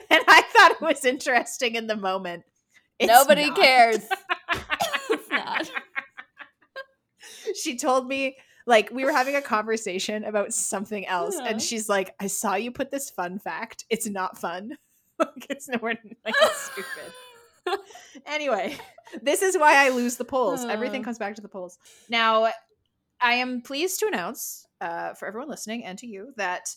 And I thought it was interesting in the moment. It's Nobody not. cares. It's not. she told me like we were having a conversation about something else Yeah. and she's like i saw you put this fun fact it's not fun like it's nowhere like it's stupid <laughs> anyway this is why i lose the polls. Everything comes back to the polls. Now i am pleased to announce uh, for everyone listening and to you that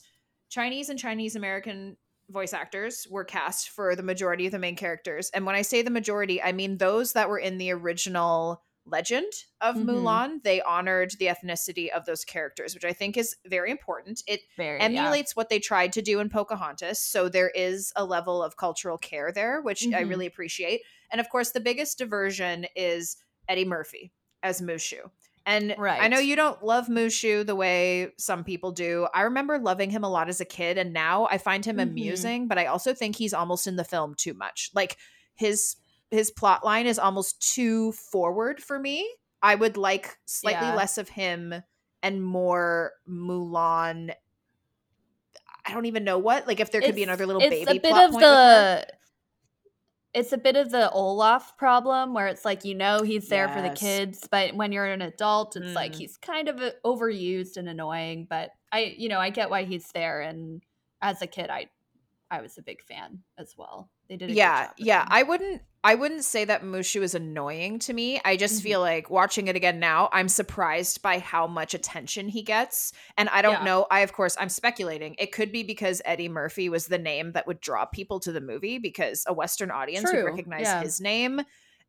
chinese and chinese american voice actors were cast for the majority of the main characters. And when i say the majority i mean those that were in the original legend of Mhm. mulan they honored the ethnicity of those characters which i think is very important it Very yeah. emulates what they tried to do in Pocahontas. So there is a level of cultural care there, which I Mhm. really appreciate. And of course, the biggest diversion is Eddie Murphy as Mushu. And I know you don't love Mushu the way some people do. I remember loving him a lot as a kid, and now I find him Mhm. amusing, but I also think he's almost in the film too much. Like his his plot line is almost too forward for me. I would like slightly Yeah. less of him and more Mulan. I don't even know what. Like if there could be another little it's baby a bit plot of point the it's a bit of the olaf problem where it's like you know he's there for the kids but when you're an adult it's like Mm. he's kind of uh, overused and annoying but i you know i get why he's there and as a kid i i was a big fan as well they did yeah yeah him. i wouldn't i wouldn't say that mushu is annoying to me i just Mhm. feel like watching it again now i'm surprised by how much attention he gets and i don't Yeah. know i of course i'm speculating it could be because eddie murphy was the name that would draw people to the movie because a western audience would recognize yeah. his name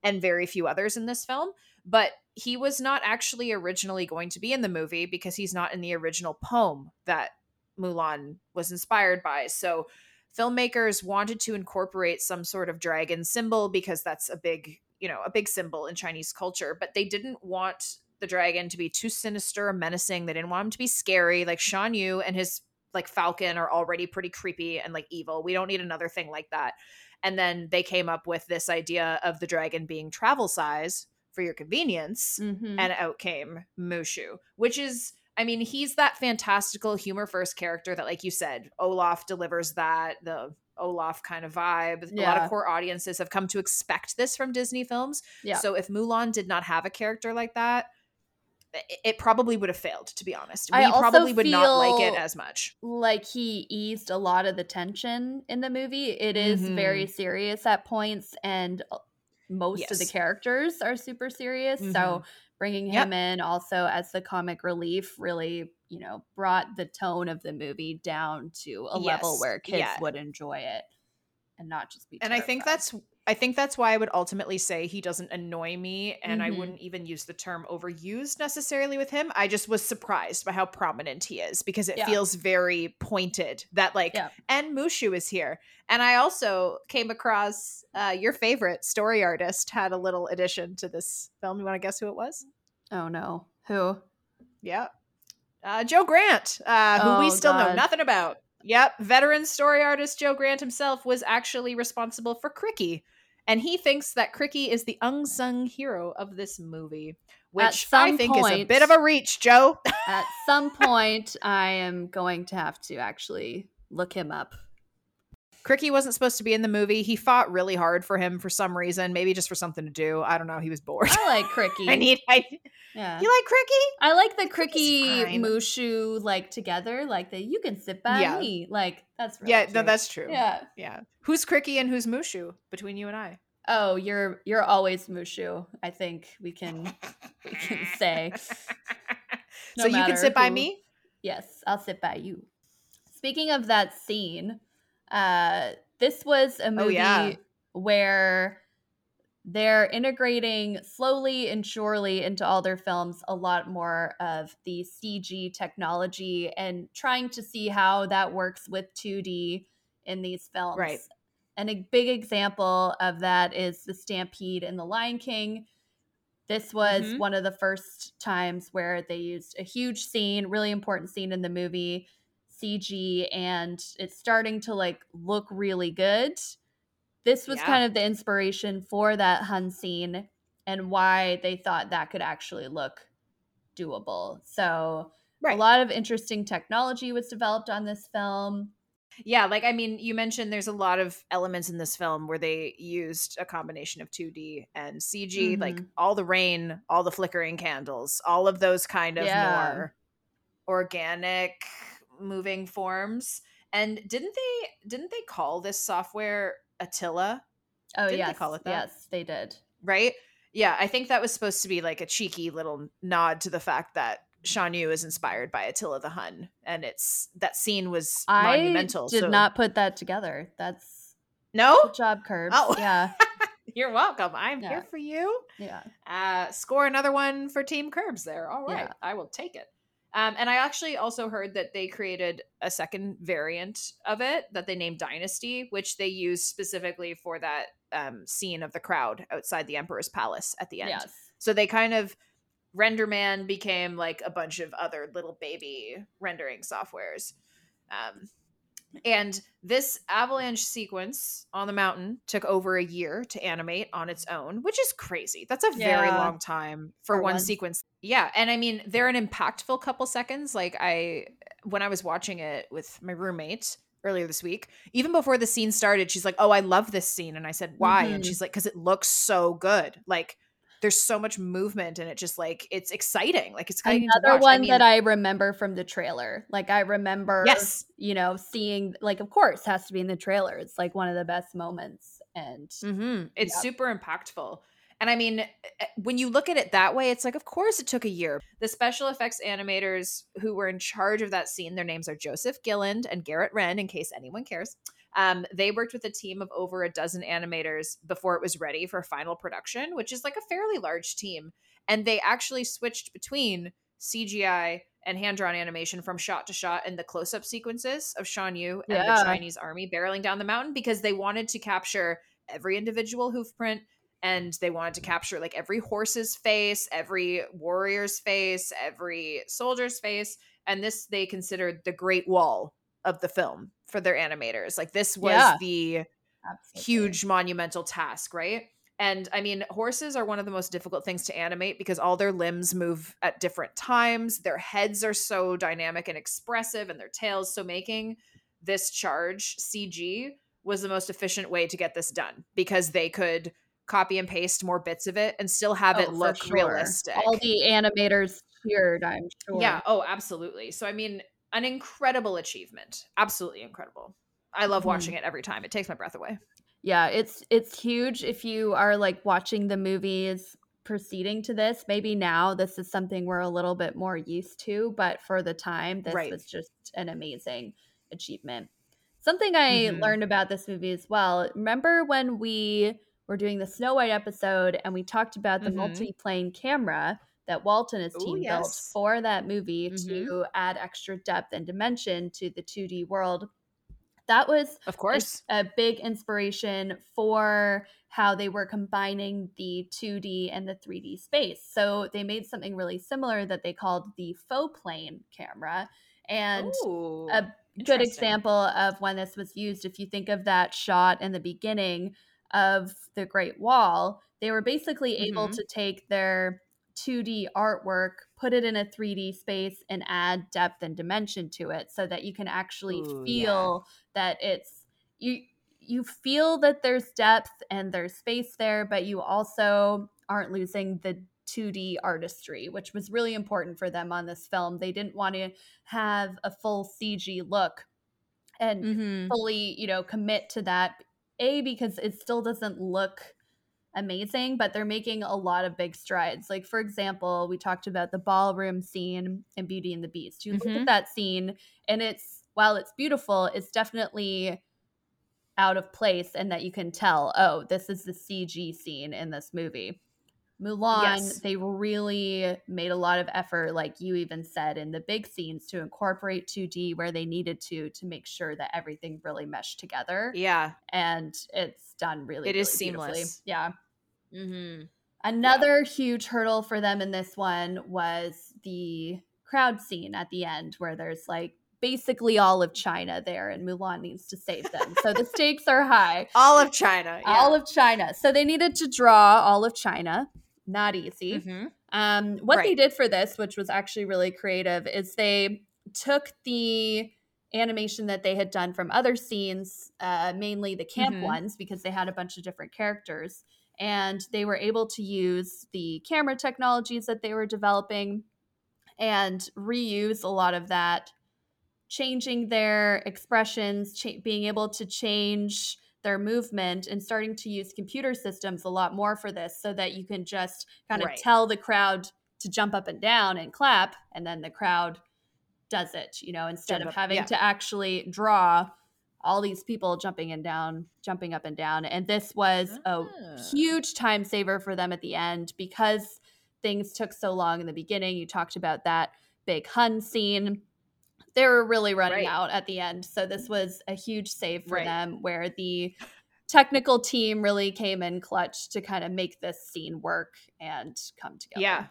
and very few others in this film but he was not actually originally going to be in the movie because he's not in the original poem that mulan was inspired by so filmmakers wanted to incorporate some sort of dragon symbol because that's a big you know a big symbol in chinese culture but they didn't want the dragon to be too sinister or menacing. They didn't want him to be scary. Like shan yu and his like falcon are already pretty creepy and like evil. We don't need another thing like that. And then they came up with this idea of the dragon being travel size for your convenience Mhm. and out came Mushu, which is, I mean, he's that fantastical humor first character that, like you said, Olaf delivers that, the Olaf kind of vibe. A lot of core audiences have come to expect this from Disney films. yeah So if Mulan did not have a character like that, it, probably would have failed, to be honest. We probably would not like it as much. like he eased a lot of the tension in the movie. It is very serious at points, and uh, most of the characters are super serious. Mhm. So bringing Yep. him in also as the comic relief really, you know, brought the tone of the movie down to a level where kids Yeah. would enjoy it and not just be. and i think that's i think that's why i would ultimately say he doesn't annoy me and i Mhm. wouldn't even use the term overused necessarily with him i just was surprised by how prominent he is because it Yeah. feels very pointed that like Yeah. and mushu is here and i also came across uh, your favorite story artist had a little addition to this film you want to guess who it was Oh no, who? yeah uh, joe grant uh, who we Oh, still know nothing about Yep, veteran story artist Joe Grant himself was actually responsible for Cri-Kee, and he thinks that Cri-Kee is the unsung hero of this movie, which I think is a bit of a reach, Joe. <laughs> At some point, I am going to have to actually look him up. Cri-Kee wasn't supposed to be in the movie. He fought really hard for him for some reason, maybe just for something to do. I don't know. He was bored. I like <laughs> Cri-Kee. I need. I, yeah. you like Cri-Kee? I like the Cri-Kee. Mushu like together, like the you can sit by Yeah. me. Like that's really yeah, no, that's true. yeah. yeah. Who's Cri-Kee and who's Mushu between you and I? Oh, you're you're always Mushu. I think we can we can <laughs> say. No so you can sit who, by me. Yes, I'll sit by you. Speaking of that scene, uh, this was a movie oh, yeah. where they're integrating slowly and surely into all their films a lot more of the CG technology and trying to see how that works with 2D in these films. Right. And a big example of that is the Stampede in The Lion King. This was mm-hmm. one of the first times where they used a huge scene, really important scene in the movie, CG, and it's starting to like look really good. This was yeah. kind of the inspiration for that Hun scene and why they thought that could actually look doable. So, right. a lot of interesting technology was developed on this film yeah like i mean you mentioned there's a lot of elements in this film where they used a combination of 2d and cg mm-hmm. like all the rain all the flickering candles all of those kind of yeah. more organic moving forms and didn't they didn't they call this software attila oh yeah they call it that yes they did right yeah i think that was supposed to be like a cheeky little nod to the fact that Shan Yu is inspired by Attila the Hun, and it's that scene was I monumental. Did so. not put that together. That's no good job, Curb. Oh, yeah. <laughs> You're welcome. I'm yeah. here for you. Yeah. Uh, score another one for Team Curbs there. All right, yeah. I will take it. Um, and I actually also heard that they created a second variant of it that they named Dynasty, which they used specifically for that um, scene of the crowd outside the Emperor's palace at the end. Yes. So they kind of RenderMan became like a bunch of other little baby rendering softwares. Um, and this avalanche sequence on the mountain took over a year to animate on its own, which is crazy. That's a very yeah. long time for, for one, one sequence. Yeah. And I mean, they're an impactful couple seconds. Like, I, when I was watching it with my roommate, earlier this week. Even before the scene started, she's like, "Oh, I love this scene." And I said, "Why?" Mm-hmm. And she's like, "Cuz it looks so good." Like there's so much movement and it just like it's exciting. Like it's exciting another one I mean, that I remember from the trailer. Like I remember, yes, you know, seeing like of course has to be in the trailer. It's like one of the best moments, and mm-hmm. it's super impactful. And I mean, eh, when you look at it that way, it's like, of course, it took a year. The special effects animators who were in charge of that scene, their names are Joseph Gilland and Garrett Wren, in case anyone cares. Um, they worked with a team of over a dozen animators before it was ready for final production, which is like a fairly large team. And they actually switched between CGI and hand drawn animation from shot to shot in the close up sequences of Shan Yu and yeah. the Chinese army barreling down the mountain because they wanted to capture every individual hoof print and they wanted to capture like every horse's face, every warrior's face, every soldier's face. And this they considered the Great Wall of the film for their animators. Like this was yeah. the Absolutely. huge monumental task, right? And I mean, horses are one of the most difficult things to animate because all their limbs move at different times. Their heads are so dynamic and expressive, and their tails. So, making this charge CG was the most efficient way to get this done because they could copy and paste more bits of it and still have oh, it look sure. realistic. All the animators cheered, I'm sure. Yeah. Oh, absolutely. So, I mean, an incredible achievement. Absolutely incredible. I love mm-hmm. watching it every time. It takes my breath away. Yeah, it's it's huge if you are like watching the movies proceeding to this. Maybe now this is something we're a little bit more used to, but for the time this right. was just an amazing achievement. Something I mm-hmm. learned about this movie as well. Remember when we were doing the Snow White episode and we talked about the mm-hmm. multi-plane camera? That Walt and his team Ooh, yes. built for that movie mm-hmm. to add extra depth and dimension to the 2D world. That was, of course, a, a big inspiration for how they were combining the 2D and the 3D space. So they made something really similar that they called the faux plane camera. And Ooh, a good example of when this was used, if you think of that shot in the beginning of the Great Wall, they were basically mm-hmm. able to take their 2D artwork, put it in a 3D space, and add depth and dimension to it so that you can actually Ooh, feel yeah. that it's you you feel that there's depth and there's space there, but you also aren't losing the 2D artistry, which was really important for them on this film. They didn't want to have a full CG look and mm-hmm. fully, you know, commit to that. A because it still doesn't look amazing, but they're making a lot of big strides. Like, for example, we talked about the ballroom scene in Beauty and the Beast. You look Mhm. at that scene, and it's, while it's beautiful, it's definitely out of place, and that you can tell, oh, this is the CG scene in this movie. Mulan, Yes. they really made a lot of effort, like you even said, in the big scenes to incorporate 2D where they needed to, to make sure that everything really meshed together. Yeah. And it's done really, It is really beautifully. seamless. Yeah. Mm-hmm. Another huge hurdle for them in this one was the crowd scene at the end, where there's like basically all of China there, and Mulan needs to save them. so the stakes are high. <laughs> All of China. Yeah. All of China. So they needed to draw all of China. Not easy. Mhm. Um, what they did for this, which was actually really creative, is they took the animation that they had done from other scenes, uh, mainly the camp Mhm. ones, because they had a bunch of different characters, and they were able to use the camera technologies that they were developing and reuse a lot of that, changing their expressions, cha- being able to change their movement and starting to use computer systems a lot more for this so that you can just kind of Right. tell the crowd to jump up and down and clap and then the crowd does it you know instead Jump of up, having yeah. to actually draw all these people jumping and down jumping up and down and this was a Ah. huge time saver for them at the end because things took so long in the beginning you talked about that big hun scene they were really running Right. out at the end so this was a huge save for Right. them where the technical team really came in clutch to kind of make this scene work and come together Yeah.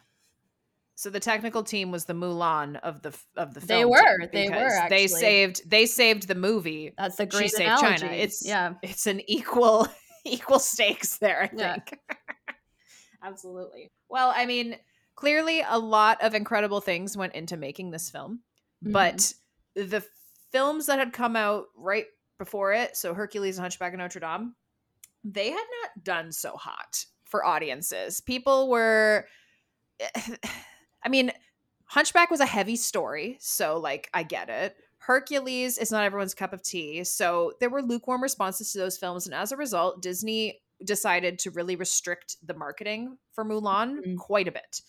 So the technical team was the Mulan of the of the film. They were, they were, because They saved they saved the movie. that's a She great saved analogy China. It's yeah it's an equal <laughs> equal stakes there, I Yeah. think. <laughs> Absolutely. Well, I mean, clearly a lot of incredible things went into making this film, Mm-hmm. but the films that had come out right before it, so Hercules and Hunchback of Notre Dame, they had not done so hot for audiences. People were <laughs> I mean, Hunchback was a heavy story, so like I get it. Hercules is not everyone's cup of tea, so there were lukewarm responses to those films, and as a result, Disney decided to really restrict the marketing for Mulan Mhm. quite a bit.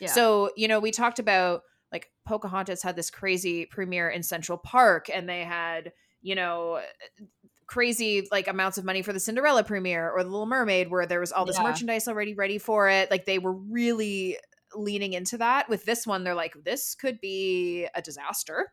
yeah. So, you know, we talked about like Pocahontas had this crazy premiere in Central Park and they had, you know, crazy like amounts of money for the Cinderella premiere or the Little Mermaid where there was all this Yeah. merchandise already ready for it. Like they were really leaning into that. With this one, they're like, this could be a disaster.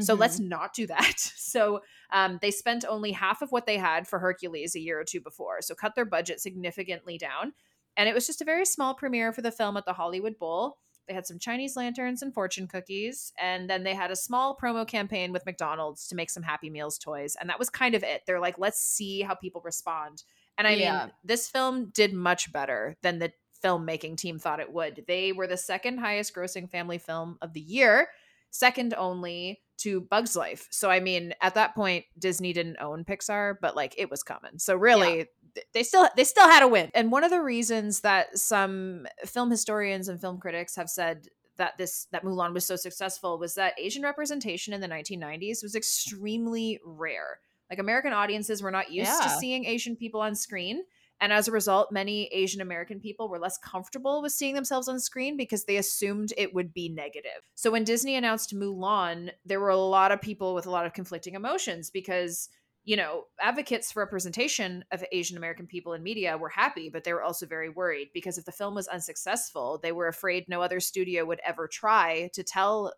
So Mhm. let's not do that. <laughs> So um, they spent only half of what they had for Hercules a year or two before. So cut their budget significantly down. And it was just a very small premiere for the film at the Hollywood Bowl. They had some Chinese lanterns and fortune cookies. And then they had a small promo campaign with McDonald's to make some Happy Meals toys. And that was kind of it. They're like, let's see how people respond. And I Yeah. mean, this film did much better than the filmmaking team thought it would. They were the second highest grossing family film of the year, second only to Bugs Life. So I mean, at that point Disney didn't own Pixar, but like it was coming. So really th- they still they still had a win. And one of the reasons that some film historians and film critics have said that this that Mulan was so successful was that Asian representation in the 1990s was extremely rare. Like American audiences were not used to seeing Asian people on screen. And as a result, many Asian American people were less comfortable with seeing themselves on screen because they assumed it would be negative. So when Disney announced Mulan, there were a lot of people with a lot of conflicting emotions because, you know, advocates for representation of Asian American people in media were happy, but they were also very worried because if the film was unsuccessful, they were afraid no other studio would ever try to tell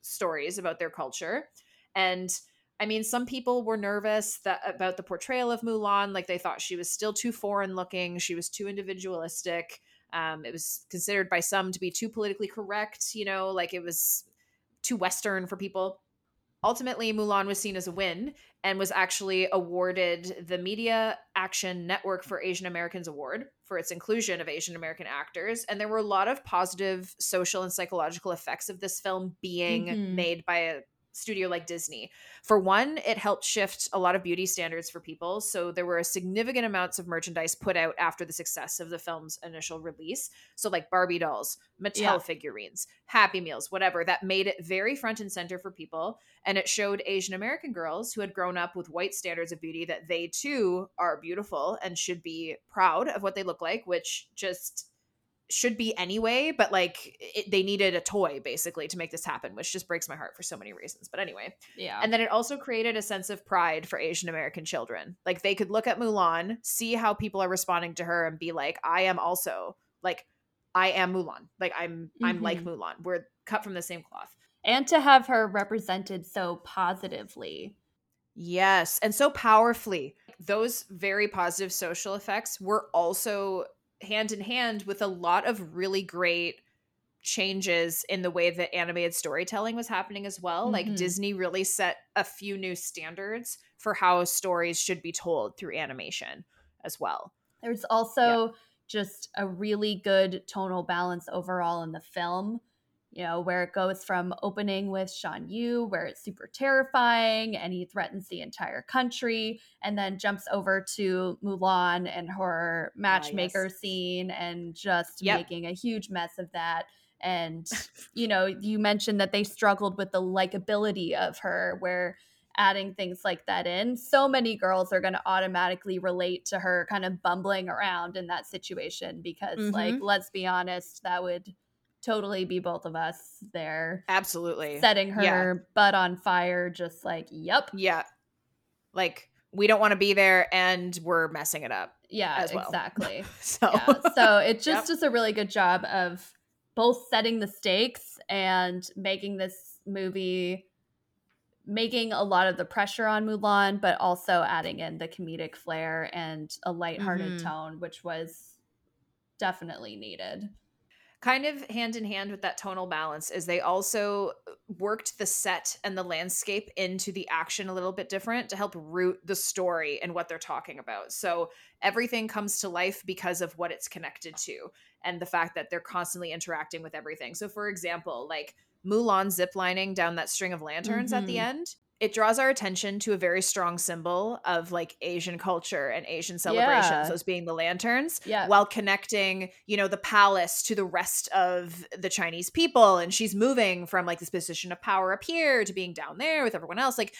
stories about their culture. And I mean, some people were nervous that about the portrayal of Mulan, like they thought she was still too foreign looking, she was too individualistic. Um, it was considered by some to be too politically correct, you know, like it was too Western for people. Ultimately, Mulan was seen as a win and was actually awarded the Media Action Network for Asian Americans Award for its inclusion of Asian American actors. And there were a lot of positive social and psychological effects of this film being Mhm. made by a studio like Disney. For one, it helped shift a lot of beauty standards for people. So there were significant amounts of merchandise put out after the success of the film's initial release. So, like Barbie dolls, Mattel Yeah. figurines, Happy Meals, whatever, that made it very front and center for people. And it showed Asian American girls who had grown up with white standards of beauty that they too are beautiful and should be proud of what they look like, which just should be anyway, but like it, they needed a toy basically to make this happen, which just breaks my heart for so many reasons. But anyway, Yeah. and then it also created a sense of pride for Asian American children. Like they could look at Mulan, see how people are responding to her, and be like, I am also like, I am Mulan. Like I'm, I'm like mm-hmm. Mulan. We're cut from the same cloth. and to have her represented so positively. Yes, and so powerfully. Those very positive social effects were also hand in hand with a lot of really great changes in the way that animated storytelling was happening as well. Like Mhm. Disney really set a few new standards for how stories should be told through animation as well. There's also just a really good tonal balance overall in the film. You know, where it goes from opening with Shan Yu, where it's super terrifying and he threatens the entire country, and then jumps over to Mulan and her matchmaker scene and just Yep. making a huge mess of that. And, you know, you mentioned that they struggled with the likability of her, where adding things like that in, so many girls are going to automatically relate to her kind of bumbling around in that situation because, like, Mhm. let's be honest, that would totally be both of us there Absolutely. setting her Yeah. butt on fire, just like, yep, Yeah. Like we don't want to be there and we're messing it up. yeah, well. exactly. <laughs> So yeah. So it <laughs> just Yep. does a really good job of both setting the stakes and making this movie making a lot of the pressure on Mulan, but also adding in the comedic flair and a lighthearted Mhm. tone, which was definitely needed. Kind of hand in hand with that tonal balance is they also worked the set and the landscape into the action a little bit different to help root the story and what they're talking about. So everything comes to life because of what it's connected to and the fact that they're constantly interacting with everything. So for example, like Mulan ziplining down that string of lanterns at the Mhm. end, it draws our attention to a very strong symbol of like Asian culture and Asian celebrations, Yeah. those being the lanterns Yeah. while connecting, you know, the palace to the rest of the Chinese people. And she's moving from like this position of power up here to being down there with everyone else. Like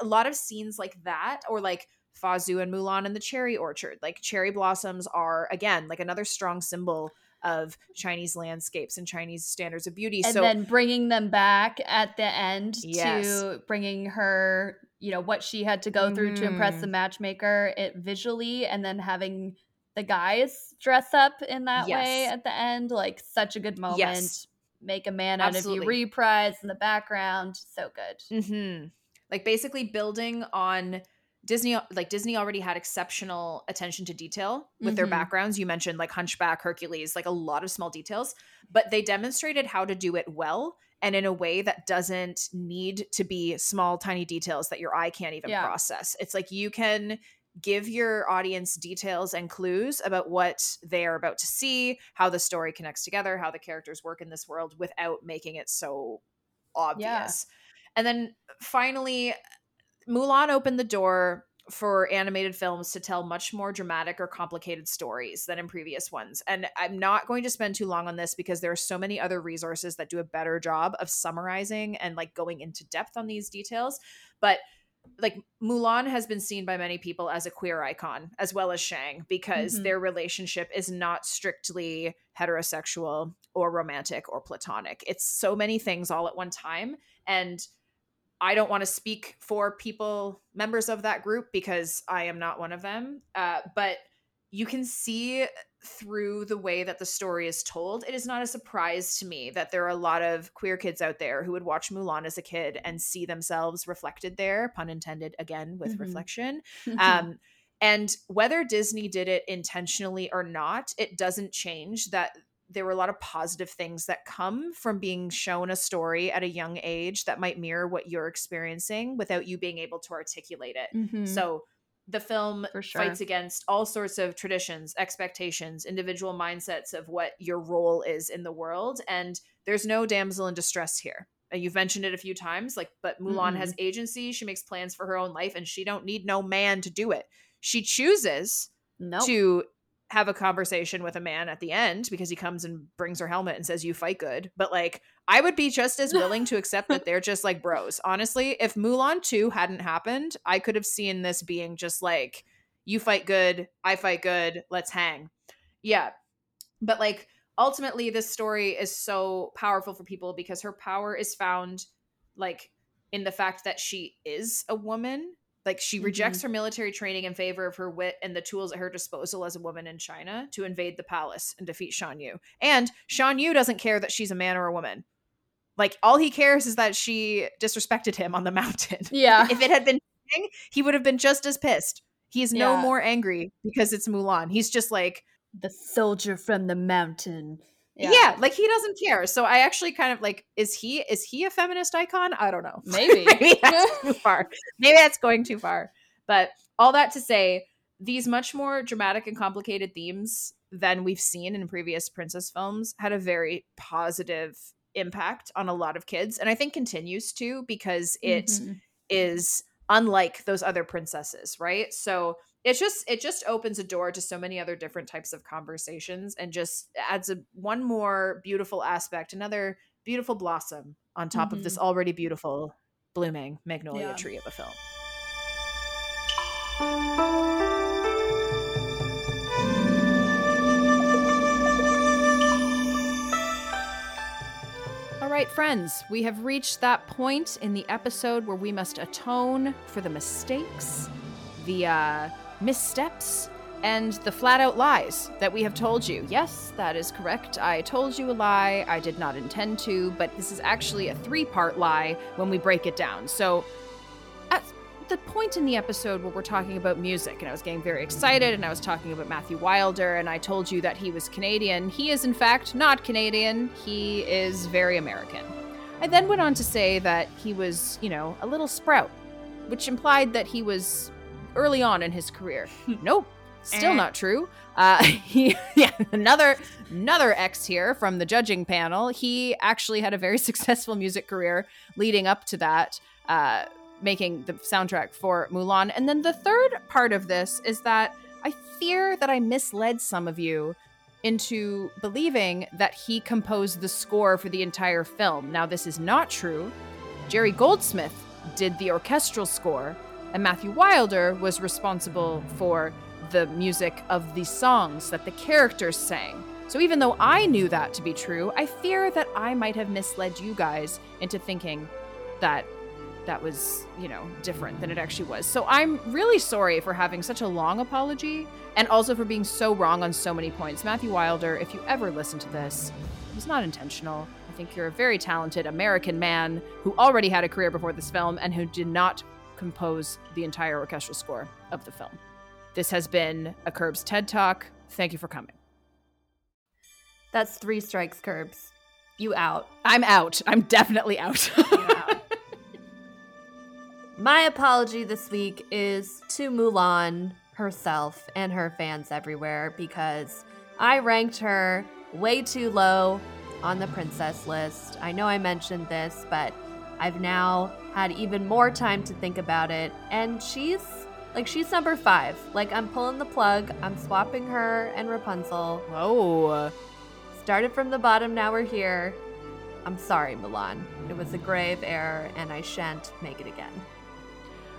a lot of scenes like that, or like Fa Zhou and Mulan in the cherry orchard. Like cherry blossoms are again like another strong symbol of Chinese landscapes and Chinese standards of beauty. and so then bringing them back at the end Yes. to bringing her you know what she had to go through to impress the Mhm. matchmaker it visually and then having the guys dress up in that way at the end like such a good moment Yes. make a man out of you reprise in the background so good hmm Like basically building on Disney, like Disney already had exceptional attention to detail with their Mhm. backgrounds. You mentioned like Hunchback, Hercules, like a lot of small details, but they demonstrated how to do it well and in a way that doesn't need to be small, tiny details that your eye can't even Yeah. process. It's like you can give your audience details and clues about what they are about to see, how the story connects together, how the characters work in this world without making it so obvious. And then finally, Mulan opened the door for animated films to tell much more dramatic or complicated stories than in previous ones. And I'm not going to spend too long on this because there are so many other resources that do a better job of summarizing and like going into depth on these details. But like Mulan has been seen by many people as a queer icon as well as Shang because Mhm. their relationship is not strictly heterosexual or romantic or platonic. It's so many things all at one time and I don't want to speak for people members of that group because I am not one of them. Uh, but you can see through the way that the story is told, it is not a surprise to me that there are a lot of queer kids out there who would watch Mulan as a kid and see themselves reflected there, pun intended again with Mhm. reflection. <laughs> Um, and whether Disney did it intentionally or not, it doesn't change that there were a lot of positive things that come from being shown a story at a young age that might mirror what you're experiencing without you being able to articulate it. Mhm. So the film sure. fights against all sorts of traditions, expectations, individual mindsets of what your role is in the world. And there's no damsel in distress here. Uh, you've mentioned it a few times, like, but Mulan has agency. She makes plans for her own life, and she don't need no man to do it. She chooses Nope. to have a conversation with a man at the end because he comes and brings her helmet and says you fight good. But like i would be just as willing to accept that they're just like bros. Honestly if mulan 2 hadn't happened i could have seen this being just like you fight good i fight good let's hang. Yeah. But like ultimately this story is so powerful for people because her power is found like in the fact that she is a woman like she rejects mm-hmm. her military training in favor of her wit and the tools at her disposal as a woman in China to invade the palace and defeat Shan Yu. And Shan Yu doesn't care that she's a man or a woman. Like all he cares is that she disrespected him on the <laughs> mountain. Yeah. if it had been he would have been just as pissed. He's no Yeah. more angry because it's Mulan. He's just like, the soldier from the mountain. Yeah. like he doesn't care. So I actually kind of like, is he is he a feminist icon? I don't know. <laughs> Maybe. Maybe <laughs> that's too far. Maybe that's going too far. But all that to say, these much more dramatic and complicated themes than we've seen in previous princess films had a very positive impact on a lot of kids and I think continues to because it Mhm. is unlike those other princesses, right? So it's just it just opens a door to so many other different types of conversations and just adds a one more beautiful aspect, another beautiful blossom on top of this already beautiful blooming magnolia Yeah. tree of a film. All right, friends, we have reached that point in the episode where we must atone for the mistakes, the uh, missteps, and the flat out lies that we have told you. Yes, that is correct. I told you a lie. I did not intend to, but this is actually a three part lie when we break it down. So, at the point in the episode where we're talking about music, and I was getting very excited, and I was talking about Matthew Wilder, and I told you that he was Canadian. He is, in fact, not Canadian. He is very American. I then went on to say that he was, you know, a little sprout, which implied that he was early on in his career. <laughs> nope, still Eh. not true. Uh, <laughs> he, yeah, another another X here from the judging panel. He actually had a very <laughs> successful music career leading up to that. Uh, making the soundtrack for Mulan. And then the third part of this is that I fear that I misled some of you into believing that he composed the score for the entire film. Now, this is not true. Jerry Goldsmith did the orchestral score, and Matthew Wilder was responsible for the music of the songs that the characters sang. So even though I knew that to be true, I fear that I might have misled you guys into thinking that that was, you know, different than it actually was. So I'm really sorry for having such a long apology and also for being so wrong on so many points. Matthew Wilder, if you ever listen to this, it was not intentional. I think you're a very talented American man who already had a career before this film and who did not compose the entire orchestral score of the film. This has been a Curbs TED Talk. Thank you for coming. That's three strikes, Curbs. You out. I'm out. I'm definitely <laughs> out. My apology this week is to Mulan herself and her fans everywhere because I ranked her way too low on the princess list. I know I mentioned this, but I've now had even more time to think about it, and she's like she's number five. Like I'm pulling the plug. I'm swapping her and Rapunzel. Whoa. Started from the bottom, now we're here. I'm sorry, Mulan. It was a grave error, and I shan't make it again.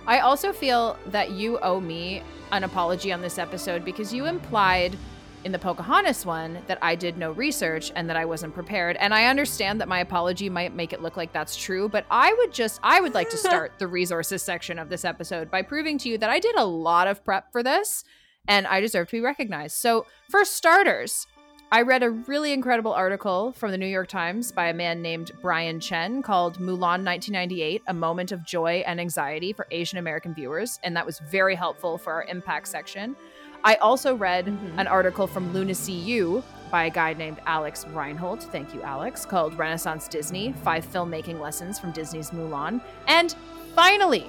I also feel that you owe me an apology on this episode because you implied in the Pocahontas one that I did no research and that I wasn't prepared. And I understand that my apology might make it look like that's true, but I would just I would like to <laughs> start the resources section of this episode by proving to you that I did a lot of prep for this and I deserve to be recognized. So, for starters, I read a really incredible article from the New York Times by a man named Brian Chen called Mulan 1998 A Moment of Joy and Anxiety for Asian American Viewers. And that was very helpful for our impact section. I also read Mhm. an article from Lunacy U by a guy named Alex Reinhold. Thank you, Alex, called Renaissance Disney Five Filmmaking Lessons from Disney's Mulan. And finally,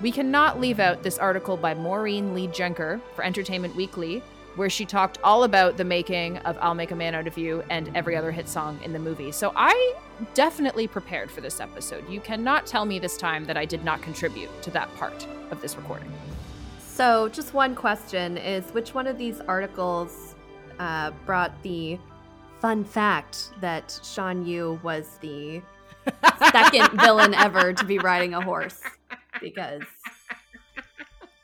we cannot leave out this article by Maureen Lee Lenker for Entertainment Weekly where she talked all about the making of I'll Make a Man Out of You and every other hit song in the movie. So I definitely prepared for this episode. You cannot tell me this time that I did not contribute to that part of this recording. So, just one question is which one of these articles uh, brought the fun fact that Shan Yu was the <laughs> second villain ever to be riding a horse? Because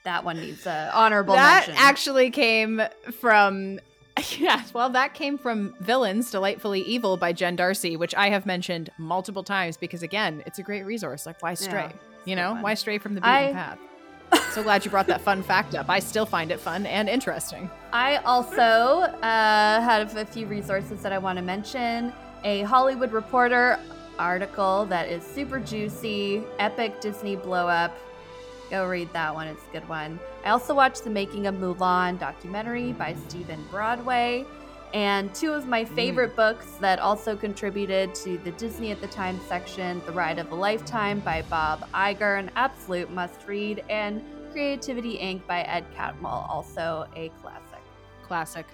that one needs a honorable that mention. actually came from <laughs> yeah well that came from villains delightfully evil by jen darcy which i have mentioned multiple times because again it's a great resource like why stray Yeah, you know fun. why stray from the beaten I- path so glad you brought that fun fact up i still find it fun and interesting I also uh, have a few resources that I want to mention. A Hollywood Reporter article that is super juicy, epic Disney blow up. Go read that one, it's a good one. I also watched the Making of Mulan documentary by Stephen Broadway. And two of my mm. favorite books that also contributed to the Disney at the Time section The Ride of a Lifetime by Bob Iger, an absolute must read, and Creativity Inc. by Ed Catmull, also a classic. classic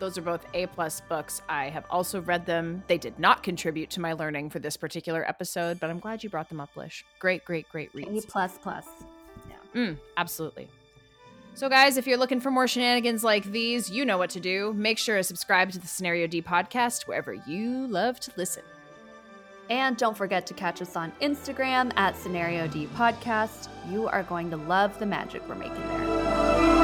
those are both a plus books i have also read them they did not contribute to my learning for this particular episode but i'm glad you brought them up lish great great great reads. A plus plus. Mm, absolutely. So, guys, if you're looking for more shenanigans like these, you know what to do. Make sure to subscribe to the Scenario D podcast wherever you love to listen. And don't forget to catch us on Instagram at Scenario D Podcast. You are going to love the magic we're making there.